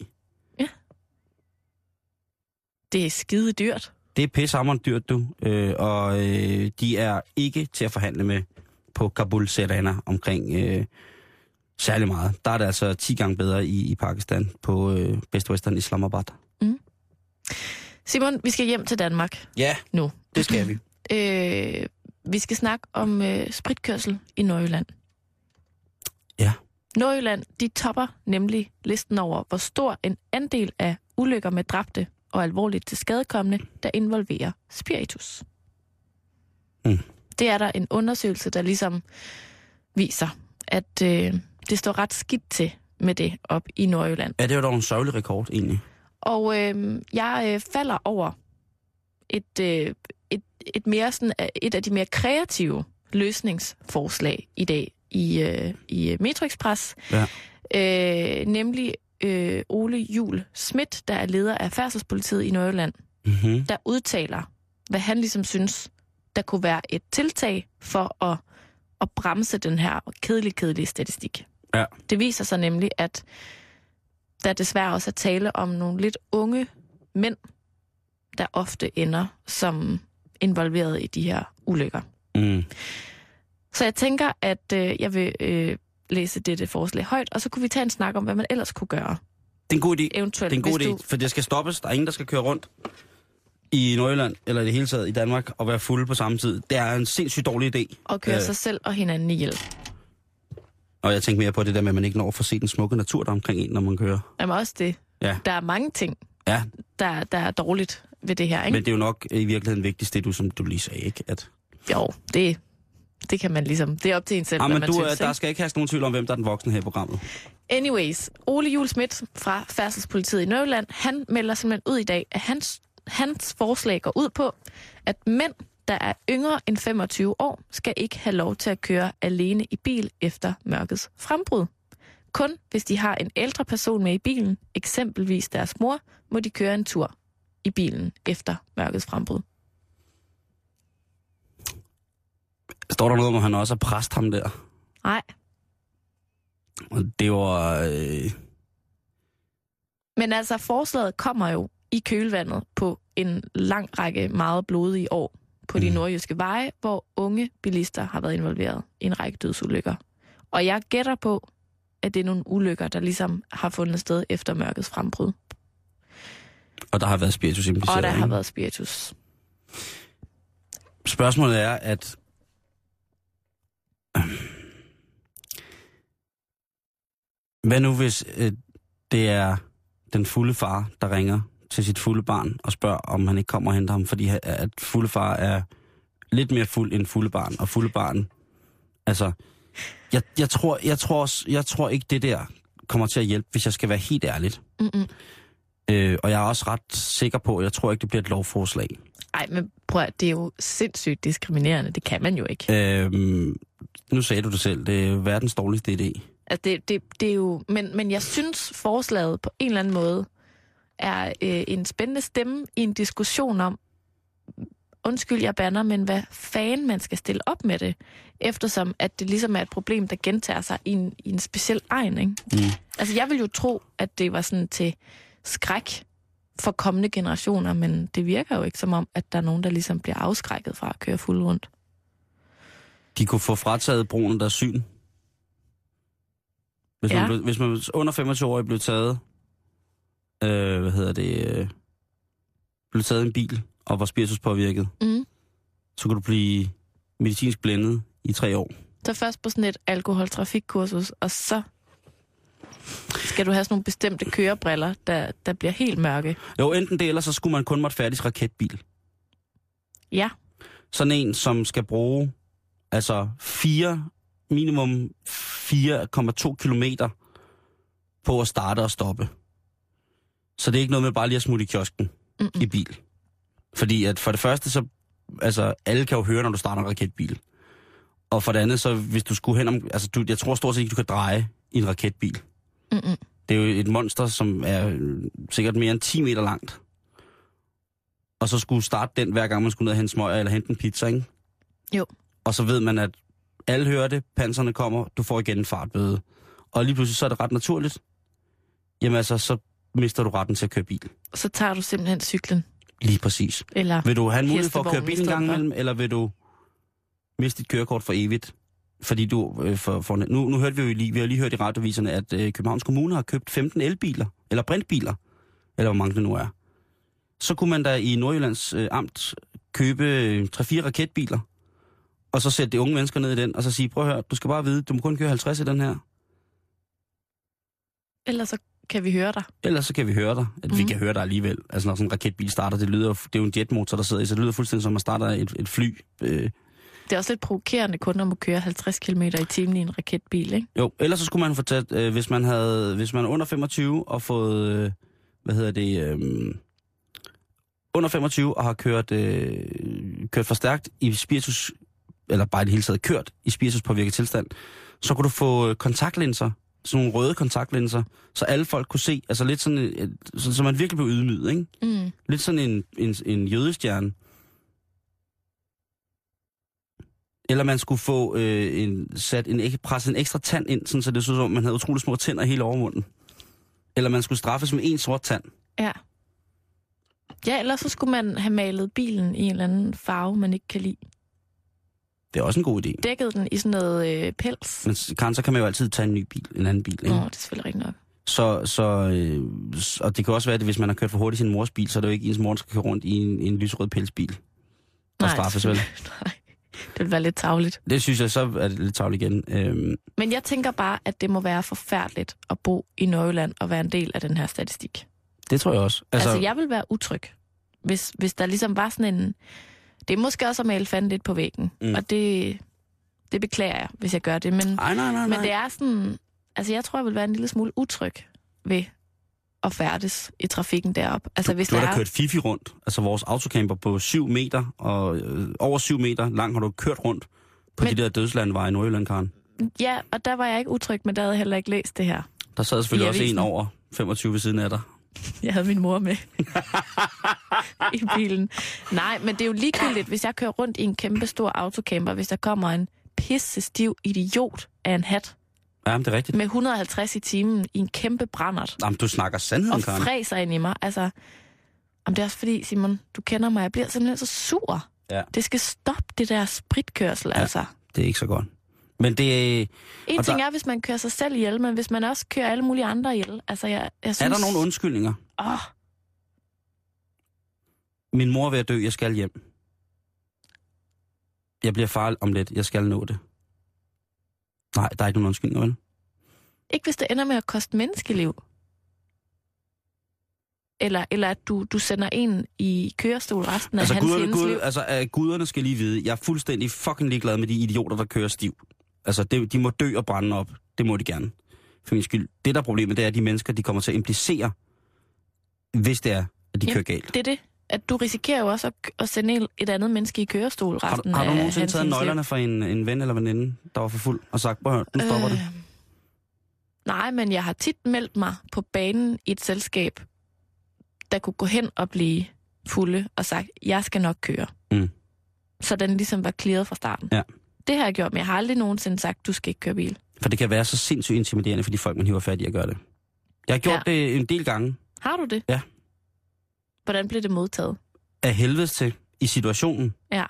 Det er skide dyrt. Det er pissehammerende dyrt, du. Øh, og øh, de er ikke til at forhandle med på Kabul Serena omkring øh, særlig meget. Der er det altså 10 gange bedre i, i Pakistan på øh, Best Western Islamabad. Simon, vi skal hjem til Danmark Ja, nu. det skal vi. Øh, vi skal snakke om øh, spritkørsel i Nordjylland. Ja. Nordjylland, de topper nemlig listen over, hvor stor en andel af ulykker med dræbte og alvorligt til skadekommende, der involverer spiritus. Mm. Det er der en undersøgelse, der ligesom viser, at øh, det står ret skidt til med det op i Nordjylland. Ja, det er jo dog en sørgelig rekord, egentlig. Og øh, jeg øh, falder over et, øh, et, et, mere sådan, øh, et af de mere kreative løsningsforslag i dag i, øh, i Metro Express. Ja. Øh, nemlig øh, Ole Jul Schmidt, der er leder af færdselspolitiet i Nordjylland, Mm-hmm. der udtaler, hvad han ligesom synes, der kunne være et tiltag for at, at bremse den her kedelige, kedelige statistik. Ja. Det viser sig nemlig, at der desværre også er tale om nogle lidt unge mænd, der ofte ender som involveret i de her ulykker. Mm. Så jeg tænker, at øh, jeg vil øh, læse dette forslag højt, og så kunne vi tage en snak om, hvad man ellers kunne gøre. Det er en god idé. Eventuelt, Det er en god idé, du... for det skal stoppes. Der er ingen, der skal køre rundt i Nordjylland, eller i det hele taget i Danmark, og være fulde på samme tid. Det er en sindssygt dårlig idé. Og køre Øh. sig selv og hinanden ihjel. Og jeg tænker mere på det der med, at man ikke når at få set den smukke natur, der er omkring en, når man kører. Jamen også det. Ja. Der er mange ting, Ja, der, der er dårligt ved det her, ikke? men det er jo nok i virkeligheden vigtigst, det du, som du lige sagde, ikke? At, Jo, det, det kan man ligesom... Det er op til en selv, ah, hvad men man du, synes, er, der ikke? skal ikke have nogen tvivl om, hvem der er den voksne her i programmet. Anyways, Ole Jul Schmidt fra Færdselspolitiet i Nørreland, han melder simpelthen ud i dag, at hans, hans forslag går ud på, at mænd, der er yngre end 25 år, skal ikke have lov til at køre alene i bil efter mørkets frembrud. Kun hvis de har en ældre person med i bilen, eksempelvis deres mor, må de køre en tur i bilen efter mørkets frembrud. Står der noget om, at han også er præst ham der? Nej, Og det var... Øh, Men altså, forslaget kommer jo i kølvandet på en lang række meget blodige år på de Mm. nordjyske veje, hvor unge bilister har været involveret i en række dødsulykker. Og jeg gætter på, at det er nogle ulykker, der ligesom har fundet sted efter mørkets frembrud. og der har været spiritus impliceret, Og der har ikke? været spiritus. Spørgsmålet er, at... Hvad nu, hvis øh, det er den fulde far, der ringer til sit fulde barn og spørger, om han ikke kommer og henter ham, fordi at fulde far er lidt mere fuld end fulde barn, og fulde barn... Altså, jeg, jeg, tror, jeg, tror, også- jeg tror ikke, det der kommer til at hjælpe, hvis jeg skal være helt ærligt. Mm-mm. Øh, og jeg er også ret sikker på, at jeg tror ikke, det bliver et lovforslag. Ej, men prøv at, det er jo sindssygt diskriminerende. Det kan man jo ikke. Øhm, nu sagde du det selv, det er verdens dårligste idé. Altså, det, det, det er jo, men, men jeg synes, forslaget på en eller anden måde er øh, en spændende stemme i en diskussion om, undskyld, jeg banner, men hvad fanden man skal stille op med det, eftersom at det ligesom er et problem, der gentager sig i en, i en speciel egen, ikke? Mm. Altså, jeg vil jo tro, at det var sådan til skræk for kommende generationer, men det virker jo ikke som om, at der er nogen, der ligesom bliver afskrækket fra at køre fuld rundt. De kunne få frataget brugen deres syn. Hvis, Ja. man, blev, hvis man under 25 år blev taget, øh, hvad hedder det, øh, blev taget i en bil og var spirituspåvirket, Mm. så kunne du blive medicinsk blændet i tre år. Så først på sådan et alkoholtrafikkursus, og så skal du have sådan nogle bestemte kørebriller, der, der bliver helt mørke. Jo, enten det, eller så skulle man kun måtte færdig raketbil. Ja, Sådan en, som skal bruge altså 4, minimum 4,2 kilometer på at starte og stoppe. Så det er ikke noget med bare lige at smutte i kiosken Mm-mm. i bil. Fordi at for det første, så altså, alle kan jo høre, når du starter en raketbil. Og for det andet, så hvis du skulle hen om... Altså, du, jeg tror stort set ikke, du kan dreje i en raketbil. Mm-mm. Det er jo et monster, som er øh, sikkert mere end 10 meter langt. Og så skulle starte den, hver gang man skulle ned og hente smøger eller hente en pizza, ikke? Jo. Og så ved man, at alle hører det, panserne kommer, du får igen en fartbøde. Og lige pludselig så er det ret naturligt. Jamen altså, så mister du retten til at køre bil. så tager du simpelthen cyklen. Lige præcis. Eller Vil du have en mulighed for at køre bil en gang imellem, eller vil du miste dit kørekort for evigt? Fordi du, øh, for, for, nu, nu hørte vi jo lige, vi har lige hørt i radioviserne, at øh, Københavns Kommune har købt 15 elbiler, eller brintbiler, eller hvor mange det nu er. Så kunne man da i Nordjyllands øh, amt købe øh, 3-4 raketbiler, og så sætte de unge mennesker ned i den, og så sige, prøv at høre, du skal bare vide, du må kun køre 50 i den her, Ellers så kan vi høre dig. ellers så kan vi høre dig. At mm. Vi Mhm. kan høre dig alligevel. Altså når sådan en raketbil starter, det lyder, det er jo en jetmotor, der sidder i, så det lyder fuldstændig som, at man starter et, et fly. Øh, Det er også lidt provokerende kun at køre 50 km i timen i en raketbil, ikke? Jo, ellers så skulle man få taget, øh, hvis man havde, hvis man er under 25 og fået, øh, hvad hedder det, øh, under 25 og har kørt, øh, kørt for stærkt i spiritus, eller bare i det hele taget kørt i spiritus påvirket tilstand, så kunne du få øh, kontaktlinser, sådan nogle røde kontaktlinser, så alle folk kunne se, altså lidt sådan, øh, så, så man virkelig blev ydmyget, ikke? Mm. Lidt sådan en, en, en jødestjerne. Eller man skulle få øh, en, sat en, presset en ekstra tand ind, sådan, så det så ud som, om man havde utrolig små tænder hele overmunden. Eller man skulle straffes med en sort tand. Ja. Ja, ellers så skulle man have malet bilen i en eller anden farve, man ikke kan lide. Det er også en god idé. Dækket den i sådan noget øh, pels. Men Karen, så kan man jo altid tage en ny bil, en anden bil. Ikke? Nå, det er selvfølgelig rigtigt nok. Så, så, øh, og det kan også være, at hvis man har kørt for hurtigt i sin mors bil, så er det jo ikke ens mor, der skal køre rundt i en, en lysrød pelsbil. Og straffes vel. Nej, det vil være lidt tavligt. Det synes jeg, så er det lidt tavligt igen. Øhm, Men jeg tænker bare, at det må være forfærdeligt at bo i Nordjylland og være en del af den her statistik. det tror jeg også. Altså, altså jeg vil være utryg, hvis, hvis der ligesom var sådan en... Det er måske også at male fanden lidt på væggen, Mm. og det, det beklager jeg, hvis jeg gør det. Men, Ej, nej, nej, nej. men det er sådan... Altså, jeg tror, jeg vil være en lille smule utryg ved at færdes i trafikken derop. Altså, du, hvis du har der da er... kørt Fifi rundt. Altså vores autocamper på 7 meter, og øh, over 7 meter lang har du kørt rundt på Men- de der dødslandveje i Nordjylland, Karen. Ja, og der var jeg ikke utryg, men der havde jeg heller ikke læst det her. Der sad selvfølgelig også en over 25 ved siden af dig. Jeg havde min mor med i bilen. Nej, men det er jo ligegyldigt, hvis jeg kører rundt i en kæmpe stor autocamper, hvis der kommer en pisse stiv idiot af en hat Ja, men det er rigtigt. med 150 i timen i en kæmpe brændert Jamen, du snakker sandheden, og Karen. fræser ind i mig. Altså, om det er også fordi, Simon, du kender mig, jeg bliver simpelthen så sur. Ja. Det skal stoppe det der spritkørsel, Ja. altså. Det er ikke så godt. Men det En ting der- er, hvis man kører sig selv ihjel, men hvis man også kører alle mulige andre ihjel. Altså, jeg, jeg synes... er der nogle undskyldninger. Åh, Min mor er ved at dø, jeg skal hjem. Jeg bliver far om lidt, jeg skal nå det. Nej, der er ikke nogen undskyldninger, vel? Ikke hvis det ender med at koste menneskeliv. Eller, eller at du, du sender en i kørestol resten af Altså, hans guderne, gud, liv. altså uh, guderne skal lige vide, jeg er fuldstændig fucking ligeglad med de idioter, der kører stiv. Altså, det, de må dø og brænde op. Det må de gerne. For min skyld. Det, der er problemet, det er, at de mennesker, de kommer til at implicere, hvis det er, at de Ja, kører galt. Det er det. At du risikerer jo også at, at sende en- et andet menneske i kørestol Har, resten du- har du nogensinde taget nøglerne fra en, en ven eller veninde, der var for fuld, og sagt, prøv nu stopper det? Øh, Nej, men jeg har tit meldt mig på banen i et selskab, der kunne gå hen og blive fulde og sagt, jeg skal nok køre. Mm. Så den ligesom var clearet fra starten. Ja. Det har jeg gjort, men jeg har aldrig nogensinde sagt, du skal ikke køre bil. For det kan være så sindssygt intimiderende for de folk, man hiver fat i at gøre det. Jeg har gjort Ja. det en del gange Har du det? Ja. Hvordan blev det modtaget? af helvedes til i situationen. Ja.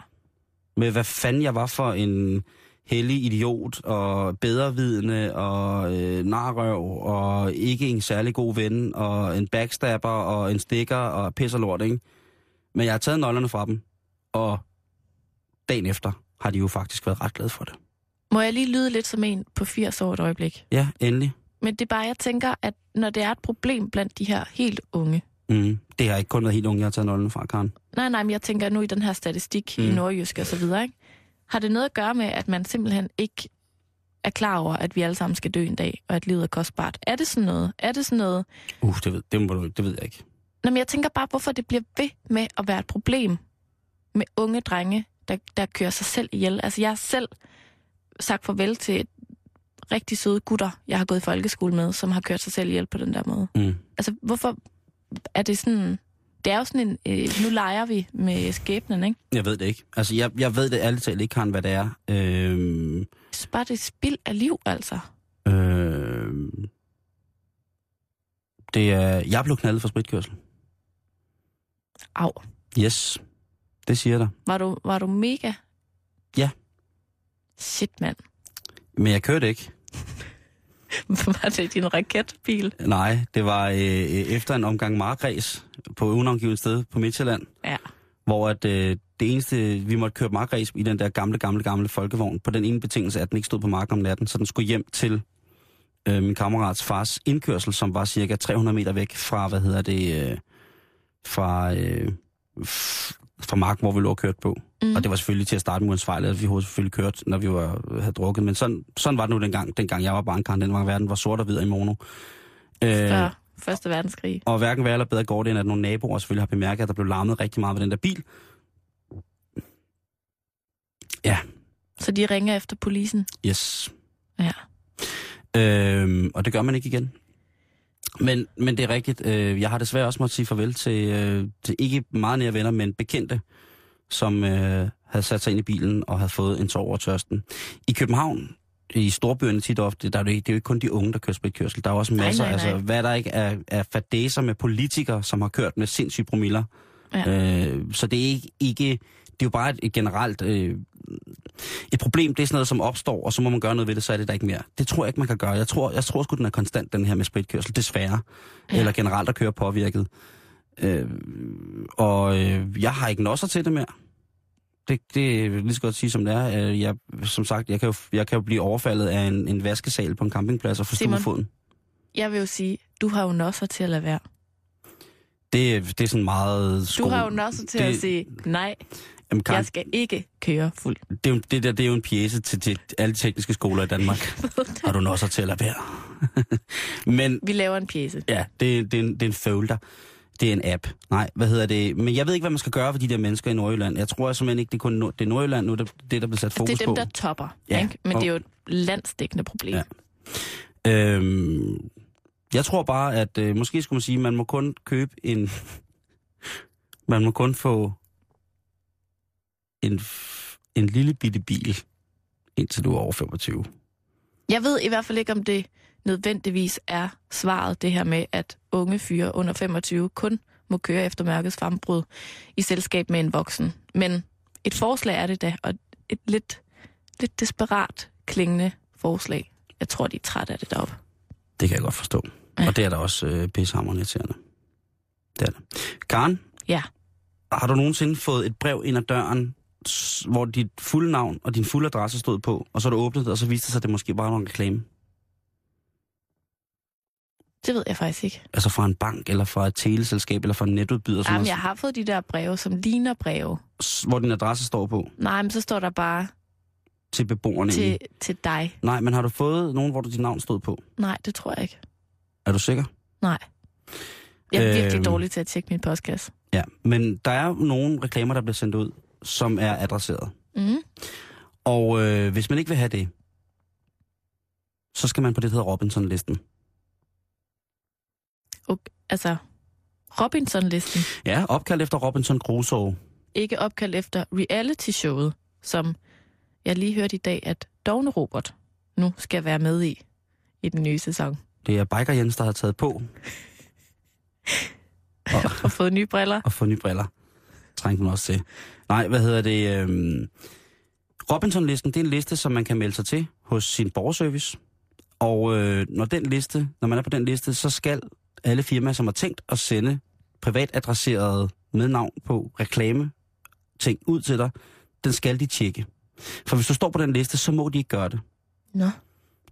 Med hvad fanden jeg var for en hellig idiot og bedrevidende og øh, narrøv og ikke en særlig god ven og en backstabber og en stikker og pis og lort, ikke? Men jeg har taget nøglerne fra dem, og dagen efter har de jo faktisk været ret glade for det. Må jeg lige lyde lidt som en på 80 år et øjeblik? Ja, endelig. Men det er bare, jeg tænker, at når det er et problem blandt de her helt unge, Mm. Det har ikke kun været helt unge, jeg har taget nøglerne fra, Karen. Nej, nej, men jeg tænker nu i den her statistik mm. i. Nordjysk og så videre, ikke? Har det noget at gøre med, at man simpelthen ikke er klar over, at vi alle sammen skal dø en dag, og at livet er kostbart? Er det sådan noget? Er det sådan noget? Uh, det ved, det, må du, det ved jeg ikke. Nå, men jeg tænker bare, hvorfor det bliver ved med at være et problem med unge drenge, der, der kører sig selv ihjel. Altså, jeg har selv sagt farvel til rigtig søde gutter, jeg har gået i folkeskole med, som har kørt sig selv ihjel på den der måde. Mm. Altså, hvorfor er det sådan... Det er jo sådan en... Øh, nu leger vi med skæbnen, ikke? Jeg ved det ikke. Altså, jeg, jeg ved det ærligt talt ikke, Karen, hvad det er. Øhm, bare, det spild af liv, altså. øhm, det er... Jeg blev knaldet for spritkørsel. Au. Yes. Det siger der. Var du, var du mega? Ja. Shit, mand. Men jeg kørte ikke. var det din raketbil? Nej, det var øh, efter en omgang markræs på unavngivet sted på Midtjylland, Ja. hvor at, øh, det eneste, vi måtte køre markræs i den der gamle, gamle, gamle folkevogn, på den ene betingelse, at den ikke stod på marken om natten, så den skulle hjem til øh, min kammerats fars indkørsel, som var cirka 300 meter væk fra, hvad hedder det, øh, fra, øh, fra marken, hvor vi lå og kørte på. Mm. Og det var selvfølgelig til at starte med fejl, at vi havde selvfølgelig kørt, når vi var, havde drukket. Men sådan, sådan var det nu dengang, dengang jeg var barn, den var verden var sort og hvid i mono. Øh, Før Første Verdenskrig. og hverken værre eller bedre går det, end at nogle naboer selvfølgelig har bemærket, at der blev larmet rigtig meget ved den der bil. Så de ringer efter polisen. Yes. Ja. Øhm, og det gør man ikke igen. Men, men det er rigtigt. Øh, jeg har desværre også måttet sige farvel til, øh, til ikke meget nære venner, men bekendte, som øh, havde sat sig ind i bilen og havde fået en tår over tørsten. I København, i storbyerne tit ofte, der er det, ikke, det er jo ikke kun de unge, der kører spritkørsel. Der er også Nej, masser, nej, nej. altså hvad der ikke er, er fadæser med politikere, som har kørt med sindssyge promiller. Ja. Øh, så det er ikke, ikke, det er jo bare et, et generelt, øh, et problem, det er sådan noget, som opstår, og så må man gøre noget ved det, så er det der ikke mere. Det tror jeg ikke, man kan gøre. Jeg tror, jeg tror sgu, den er konstant, den her med spritkørsel, desværre. Ja. Eller generelt at køre påvirket. Øh, og øh, jeg har ikke nosser til det mere. Det, det er lige så godt at sige, som det er. Øh, Jeg, som sagt, jeg kan jo, jeg kan jo blive overfaldet af en, en vaskesal på en campingplads og få foden. Jeg vil jo sige, du har jo nosser til at lade være. Det, det er sådan meget... Du sko- har jo nosser til det- at sige, nej, Jamen, Karen, jeg skal ikke køre fuld. det, er jo, det, der, det er jo en pjæse til, til alle tekniske skoler i Danmark. Har du nosser til at lade være? Men Vi laver en pjæse. ja, det, det, er en, det er en folder. Det er en app. Nej, hvad hedder det? Men jeg ved ikke, hvad man skal gøre for de der mennesker i Nordjylland. Jeg tror simpelthen ikke, det er kun Nord- det er Nordjylland nu, det, det der bliver sat fokus Det er dem, på. der topper. Ja, Ikke? Men og- det er jo et landsdækkende problem. Ja. Øhm, jeg tror bare, at øh, måske skulle man sige, at man må kun købe en... man må kun få en, en lille bitte bil, indtil du er over 25. Jeg ved i hvert fald ikke, om det nødvendigvis er svaret, det her med, at unge fyre under 25 kun må køre efter mørkets frembrud i selskab med en voksen. Men et forslag er det da, og et lidt, lidt desperat klingende forslag. Jeg tror, de er trætte af det deroppe. Det kan jeg godt forstå. Ja. Og det er da også øh, pissehammerende irriterende. Det er det. Karen? Ja. Har du nogensinde fået et brev ind ad døren, hvor dit fulde navn og din fulde adresse stod på, og så har du åbnet det, og så viste det sig, at det måske bare var en reklame? Det ved jeg faktisk ikke. Altså fra en bank, eller fra et teleselskab, eller fra en netudbyder, som Jamen, jeg har fået de der breve, som ligner breve. hvor din adresse står på Nej, men så står der bare til beboerne til, i. til dig. Nej, men har du fået nogen, hvor du dit navn stod på? Nej, det tror jeg ikke. Er du sikker? Nej. Jeg er virkelig Øhm. dårlig til at tjekke min postkasse. Ja, men der er nogle reklamer, der bliver sendt ud, som er adresseret. Mm. Og øh, hvis man ikke vil have det, så skal man på det, der hedder Robinson-listen. Okay. Altså, Robinson-listen. Ja, opkaldt efter Robinson Crusoe. Ikke opkaldt efter reality-showet, som jeg lige hørte i dag, at Dogne Robert nu skal være med i, i den nye sæson. Det er Biker Jens, der har taget på Og fået nye briller. og fået nye briller. Trængte man også til. Nej, hvad hedder det? Øhm... Robinson-listen, det er en liste, som man kan melde sig til hos sin borgerservice. Og øh, når, den liste, når man er på den liste, så skal alle firmaer, som har tænkt at sende privat adresseret med navn på reklame ting ud til dig, den skal de tjekke. For hvis du står på den liste, så må de ikke gøre det. Nå.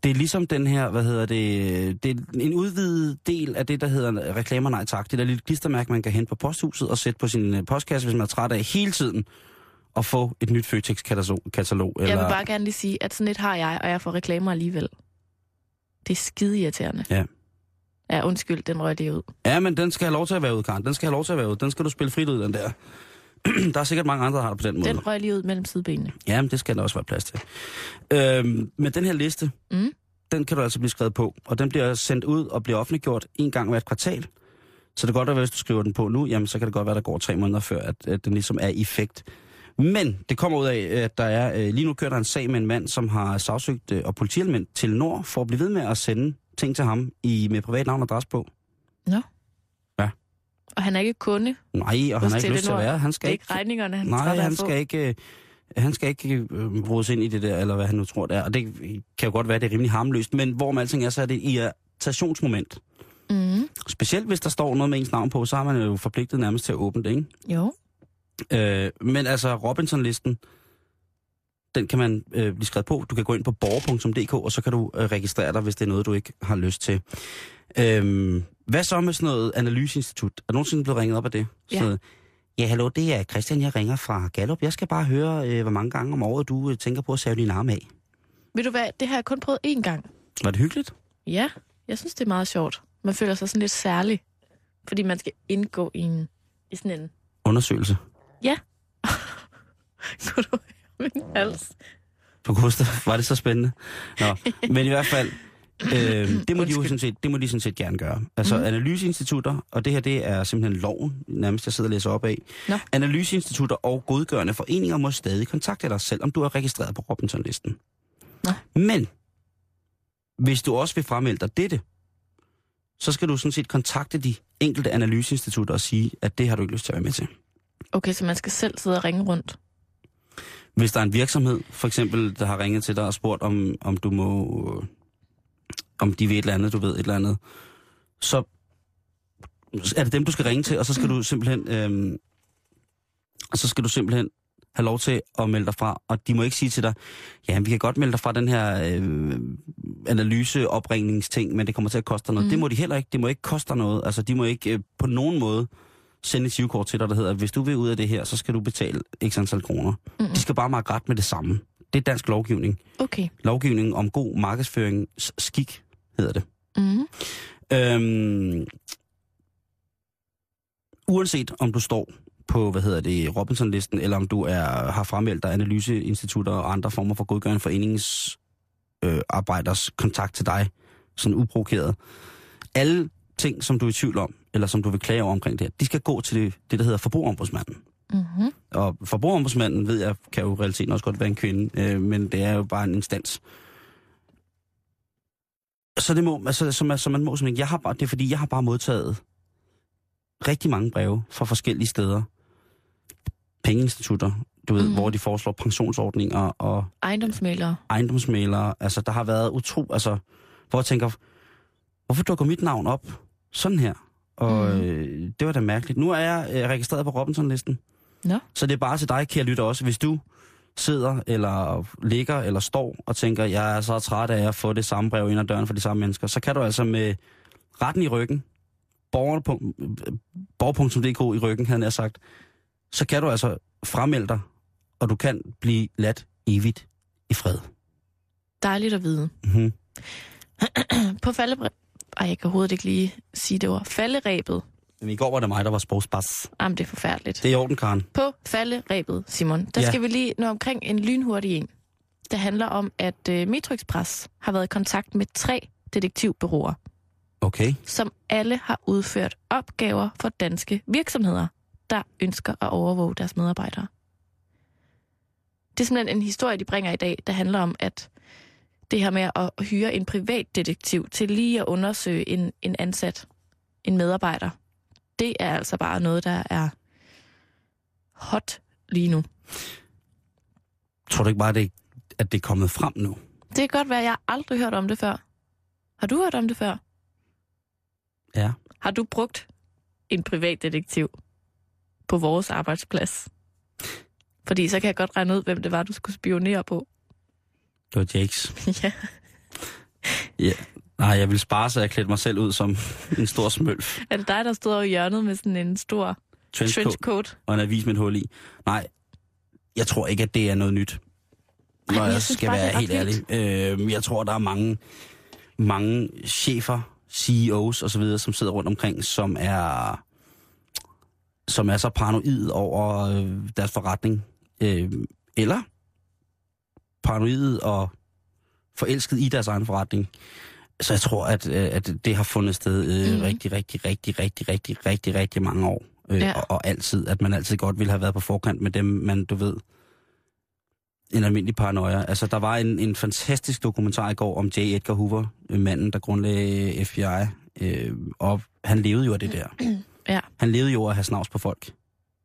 Det er ligesom den her, hvad hedder det, det er en udvidet del af det, der hedder reklamer nej tak. Det der lille klistermærke, man kan hente på posthuset og sætte på sin øh, postkasse, hvis man er træt af hele tiden at få et nyt Føtex-katalog. Eller... Jeg vil bare gerne lige sige, at sådan et har jeg, og jeg får reklamer alligevel. Det er skide irriterende. Ja. Ja, undskyld, den røg lige ud. Ja, men den skal have lov til at være ud, Karen. Den skal have lov til at være ud. Den skal du spille frit ud, den der. der er sikkert mange andre, der har det på den måde. Den røg lige ud mellem sidebenene. Ja, men det skal der også være plads til. Øhm, men den her liste, Mm. den kan du altså blive skrevet på, og den bliver sendt ud og bliver offentliggjort en gang hvert kvartal. Så det kan godt være, hvis du skriver den på nu, jamen så kan det godt være, der går tre måneder før, at, at den ligesom er i effekt. Men det kommer ud af, at der er, øh, lige nu kører der en sag med en mand, som har sagsøgt øh, og politielement til Nord for at blive ved med at sende ting til ham i, med privat navn og adresse på. Og han er ikke kunde. Nej, og han har ikke lyst til at være. Han Det skal er ikke, regningerne, han nej, han skal ikke, øh, han skal ikke øh, rodes ind i det der, eller hvad han nu tror, det er. Og det kan jo godt være, det er rimelig harmløst. Men hvor med alting er, så er det et irritationsmoment. Mm. Specielt hvis der står noget med ens navn på, så har man jo forpligtet nærmest til at åbne det, ikke? Jo. Øh, men altså, Robinson-listen, den kan man øh, blive skrevet på. Du kan gå ind på borger.dk, og så kan du øh, registrere dig, hvis det er noget, du ikke har lyst til. Øh, hvad så med sådan noget analyseinstitut? Er du nogensinde blevet ringet op af det? Ja. Noget, ja, hallo, det er Christian, jeg ringer fra Gallup. Jeg skal bare høre, øh, hvor mange gange om året du øh, tænker på at save din arme af. Ved du hvad, det har jeg kun prøvet én gang. Var det hyggeligt? Ja, jeg synes, det er meget sjovt. Man føler sig sådan lidt særlig, fordi man skal indgå i, en, i sådan en... Undersøgelse. Kunne du høre min hals? På Gustav, var det så spændende? Nå, men i hvert fald, øh, det, må de jo sådan set, det må de sådan set gerne gøre. Altså mm. analyseinstitutter, og det her det er simpelthen loven, nærmest jeg sidder og læser op af. Nå. Analyseinstitutter og godgørende foreninger må stadig kontakte dig, selvom du er registreret på Robinson-listen. Nå. Men, hvis du også vil fremmelde dig dette, så skal du sådan set kontakte de enkelte analyseinstitutter og sige, at det har du ikke lyst til at være med til. Okay, så man skal selv sidde og ringe rundt. Hvis der er en virksomhed, for eksempel, der har ringet til dig og spurgt, om, om du må... om de ved et eller andet, du ved et eller andet, så er det dem, du skal ringe til, og så skal du simpelthen... Og så skal du simpelthen have lov til at melde dig fra, og de må ikke sige til dig, ja, vi kan godt melde dig fra den her øh, analyseopringningsting, men det kommer til at koste dig noget. Mm. Det må de heller ikke. Det må ikke koste dig noget. Altså, de må ikke øh, på nogen måde sende et sivkort til dig, der hedder, hvis du vil ud af det her, så skal du betale x antal kroner. Mm. De skal bare markere ret med det samme. Det er dansk lovgivning. Okay. Lovgivning om god markedsførings skik, hedder det. Mm. Øhm, uanset om du står på, hvad hedder det, Robinson-listen, eller om du er, har fremmeldt dig analyseinstitutter og andre former for godgørende foreningens øh, arbejders kontakt til dig, sådan uprovokeret. Alle ting, som du er i tvivl om, eller som du vil klage over omkring det her, de skal gå til det, det der hedder forbrugerombudsmanden. Og forbrugerombudsmanden, ved jeg, kan jo i realiteten også godt være en kvinde, øh, men det er jo bare en instans. Så det må, altså, som, som man må simpelthen, jeg har bare, det er fordi, jeg har bare modtaget rigtig mange breve fra forskellige steder. Pengeinstitutter, du ved, mm. hvor de foreslår pensionsordninger og Ejendomsmælere. ejendomsmalere. Altså, der har været utro, altså, hvor jeg tænker, hvorfor dukker mit navn op sådan her? Og mm. øh, det var da mærkeligt. Nu er jeg øh, registreret på Robinson-listen. Nå. Så det er bare til dig, kære lytter også. Hvis du sidder eller ligger eller står og tænker, jeg er så træt af at få det samme brev ind ad døren for de samme mennesker, så kan du altså med retten i ryggen, borger- borger.dk i ryggen, havde jeg sagt, så kan du altså fremmelde dig, og du kan blive ladt evigt i fred. Dejligt at vide. Mm-hmm. På falderæbet... Ej, jeg kan overhovedet ikke lige sige det ord. Falderæbet. Men i går var det mig, der var sportsbas. Jamen, det er forfærdeligt. Det er i orden, Karen. På falderæbet, Simon, der Ja. skal vi lige nå omkring en lynhurtig en. Det handler om, at øh, Metro Express har været i kontakt med tre detektivbureauer. Okay. som alle har udført opgaver for danske virksomheder, der ønsker at overvåge deres medarbejdere. Det er simpelthen en historie, de bringer i dag, der handler om, at det her med at hyre en privatdetektiv til lige at undersøge en, en ansat, en medarbejder, det er altså bare noget, der er hot lige nu. Tror du ikke bare, det, at det er kommet frem nu? Det kan godt være, at jeg har aldrig hørt om det før. Har du hørt om det før? Ja. Har du brugt en privatdetektiv på vores arbejdsplads? Fordi så kan jeg godt regne ud, hvem det var, du skulle spionere på. Det var Jakes. ja. Ja. Nej, jeg vil spare, så jeg klædte mig selv ud som en stor smølf. Er det dig, der stod over i hjørnet med sådan en stor Trenchcoat trenchcoat? og en avis med et hul i. Nej, jeg tror ikke, at det er noget nyt. Når men jeg jeg, skal bare, være helt ærlig. Øh, jeg tror, der er mange, mange chefer, CEOs og så videre, som sidder rundt omkring, som er, som er så paranoid over øh, deres forretning. Øh, eller paranoid og forelsket i deres egen forretning. Så jeg tror, at, øh, at det har fundet sted øh, mm. rigtig, rigtig, rigtig, rigtig, rigtig, rigtig, rigtig mange år. Øh, Ja. og, og altid, at man altid godt ville have været på forkant med dem, man, du ved, en almindelig paranoia. Altså, der var en, en fantastisk dokumentar i går om J. Edgar Hoover, øh, manden, der grundlagde FBI. Øh, og han levede jo af det der. Ja. Han levede jo af at have snavs på folk.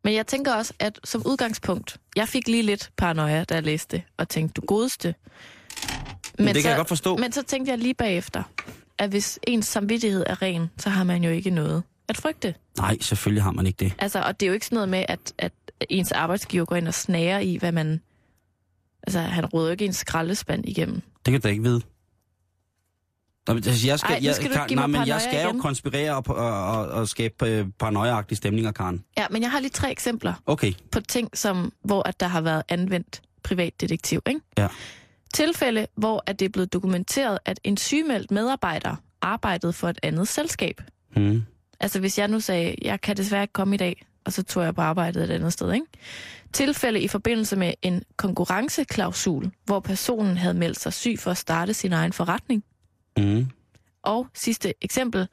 Men jeg tænker også, at som udgangspunkt, jeg fik lige lidt paranoia, da jeg læste det, og tænkte, du godeste. Men det kan så, jeg godt forstå. Men så tænkte jeg lige bagefter, at hvis ens samvittighed er ren, så har man jo ikke noget at frygte. Nej, selvfølgelig har man ikke det. Altså, og det er jo ikke sådan noget med, at, at ens arbejdsgiver går ind og snager i, hvad man... Altså, han råder jo ikke en skraldespand igennem. Det kan du da ikke vide. Nå, men, altså, jeg skal, Ej, jeg, Karen, nej, men jeg skal jo igen. konspirere og, og, og, og skabe øh, paranoiaagtige stemninger, Karen. Ja, men jeg har lige tre eksempler Okay, på ting, som, hvor at der har været anvendt privatdetektiv. Ikke? Ja. Tilfælde, hvor at det er blevet dokumenteret, at en sygemeldt medarbejder arbejdede for et andet selskab. hmm. Altså hvis jeg nu sagde, jeg kan desværre ikke komme i dag, og så tog jeg på arbejdet et andet sted. Ikke? Tilfælde i forbindelse med en konkurrenceklausul, hvor personen havde meldt sig syg for at starte sin egen forretning. Hmm. Og sidste eksempel,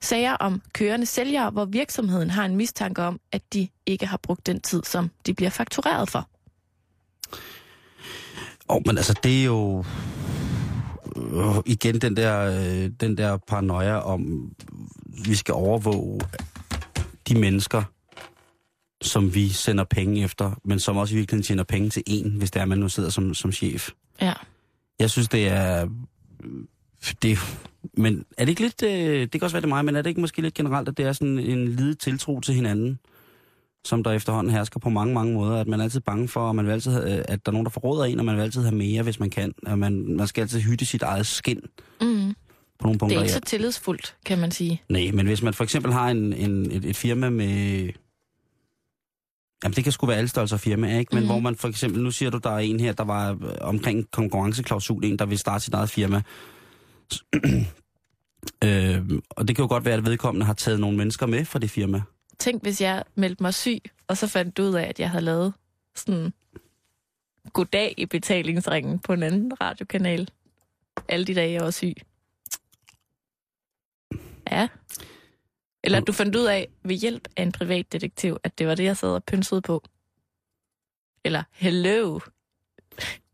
sager om kørende sælgere, hvor virksomheden har en mistanke om, at de ikke har brugt den tid, som de bliver faktureret for. Oh, men altså, det er jo øh, igen den der, øh, den der paranoia om, vi skal overvåge de mennesker, som vi sender penge efter, men som også i virkeligheden tjener penge til en, hvis det er, man nu sidder som, som chef. Ja. Jeg synes, det er... Det, men er det ikke lidt... øh, Det kan også være det er mig, men er det ikke måske lidt generelt, at det er sådan en lille tiltro til hinanden, som der efterhånden hersker på mange, mange måder, at man er altid bange for, at, man vil altid, have- at der er nogen, der forråder en, og man vil altid have mere, hvis man kan. At man, man skal altid hytte sit eget skin Mm. på nogle Det punkter. er ikke ja. så tillidsfuldt, kan man sige. Nej, men hvis man for eksempel har en, en, et, et firma med... Jamen, det kan sgu være alle størrelser firma, ikke? Men mm. hvor man for eksempel... Nu siger du, der er en her, der var øh, omkring en konkurrenceklausul, en, der vil starte sit eget firma. øh, og det kan jo godt være, at vedkommende har taget nogle mennesker med fra det firma. Tænk, hvis jeg meldte mig syg, og så fandt ud af, at jeg havde lavet sådan goddag i betalingsringen på en anden radiokanal. Alle de dage, jeg var syg. Ja. Eller at du fandt ud af, ved hjælp af en privatdetektiv, at det var det, jeg sad og pynsede på. Eller, hello.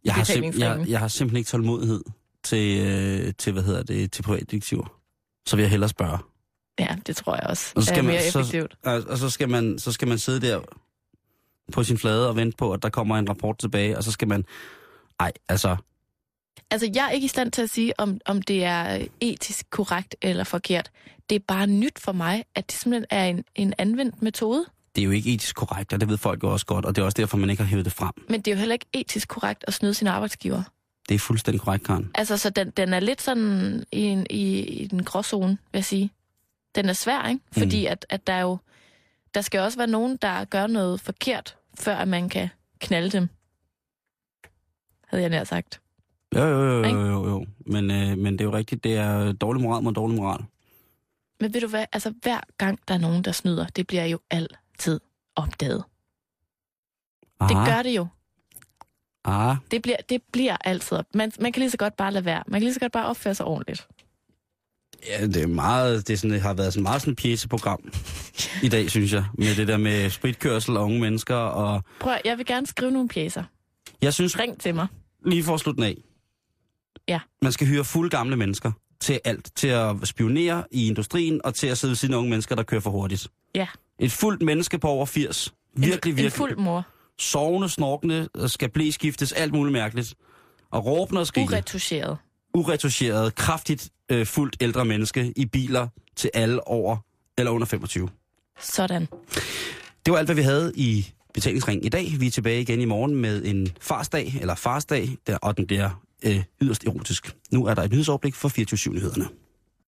Jeg har, sim- jeg, jeg har simpelthen ikke tålmodighed til, øh, til hvad hedder det, til privatdetektiver. Så vil jeg hellere spørge. Ja, det tror jeg også. Og så er skal man- mere så- effektivt. Og, og så, skal man, så skal man sidde der på sin flade og vente på, at der kommer en rapport tilbage, og så skal man... Ej, altså... Altså, jeg er ikke i stand til at sige, om, om det er etisk korrekt eller forkert. Det er bare nyt for mig, at det simpelthen er en, en anvendt metode. Det er jo ikke etisk korrekt, og det ved folk jo også godt, og det er også derfor, man ikke har hævet det frem. Men det er jo heller ikke etisk korrekt at snyde sin arbejdsgiver. Det er fuldstændig korrekt, Karen. Altså, så den, den er lidt sådan i, en, i, i den gråzone, vil jeg sige. Den er svær, ikke? Fordi at, at der er jo... Der skal også være nogen, der gør noget forkert, før at man kan knalde dem. Havde jeg nær sagt. Jo, jo, jo, jo, jo, jo. Men, øh, men det er jo rigtigt, det er dårlig moral mod dårlig moral. Men ved du hvad? Altså, hver gang der er nogen, der snyder, det bliver jo altid opdaget. Det Aha, gør det jo. Ah, Det bliver, det bliver altid op. Man, man kan lige så godt bare lade være. Man kan lige så godt bare opføre sig ordentligt. Ja, det er meget, det, er sådan, det har været sådan meget sådan et pjæseprogram i dag, synes jeg. Med det der med spritkørsel og unge mennesker. Og Prøv, at- jeg vil gerne skrive nogle pjæser. jeg synes, Ring til mig. lige for at slutte af. Ja. Man skal hyre fulde gamle mennesker til alt. Til at spionere i industrien og til at sidde ved siden af unge mennesker, der kører for hurtigt. Ja. Et fuldt menneske på over 80. Virkelig, en, virkelig. En fuld mor. Sovende, snorkende, skal blæskiftes, alt muligt mærkeligt. Og råbende og skrigende. Uretuscheret. uretuscheret, kraftigt øh, fuldt ældre menneske i biler til alle over eller under 25. Sådan. Det var alt, hvad vi havde i betalingsringen i dag. Vi er tilbage igen i morgen med en farsdag, eller farsdag, der, og den bliver øh, yderst erotisk. Nu er der et nyhedsoverblik for 24-7-nyhederne.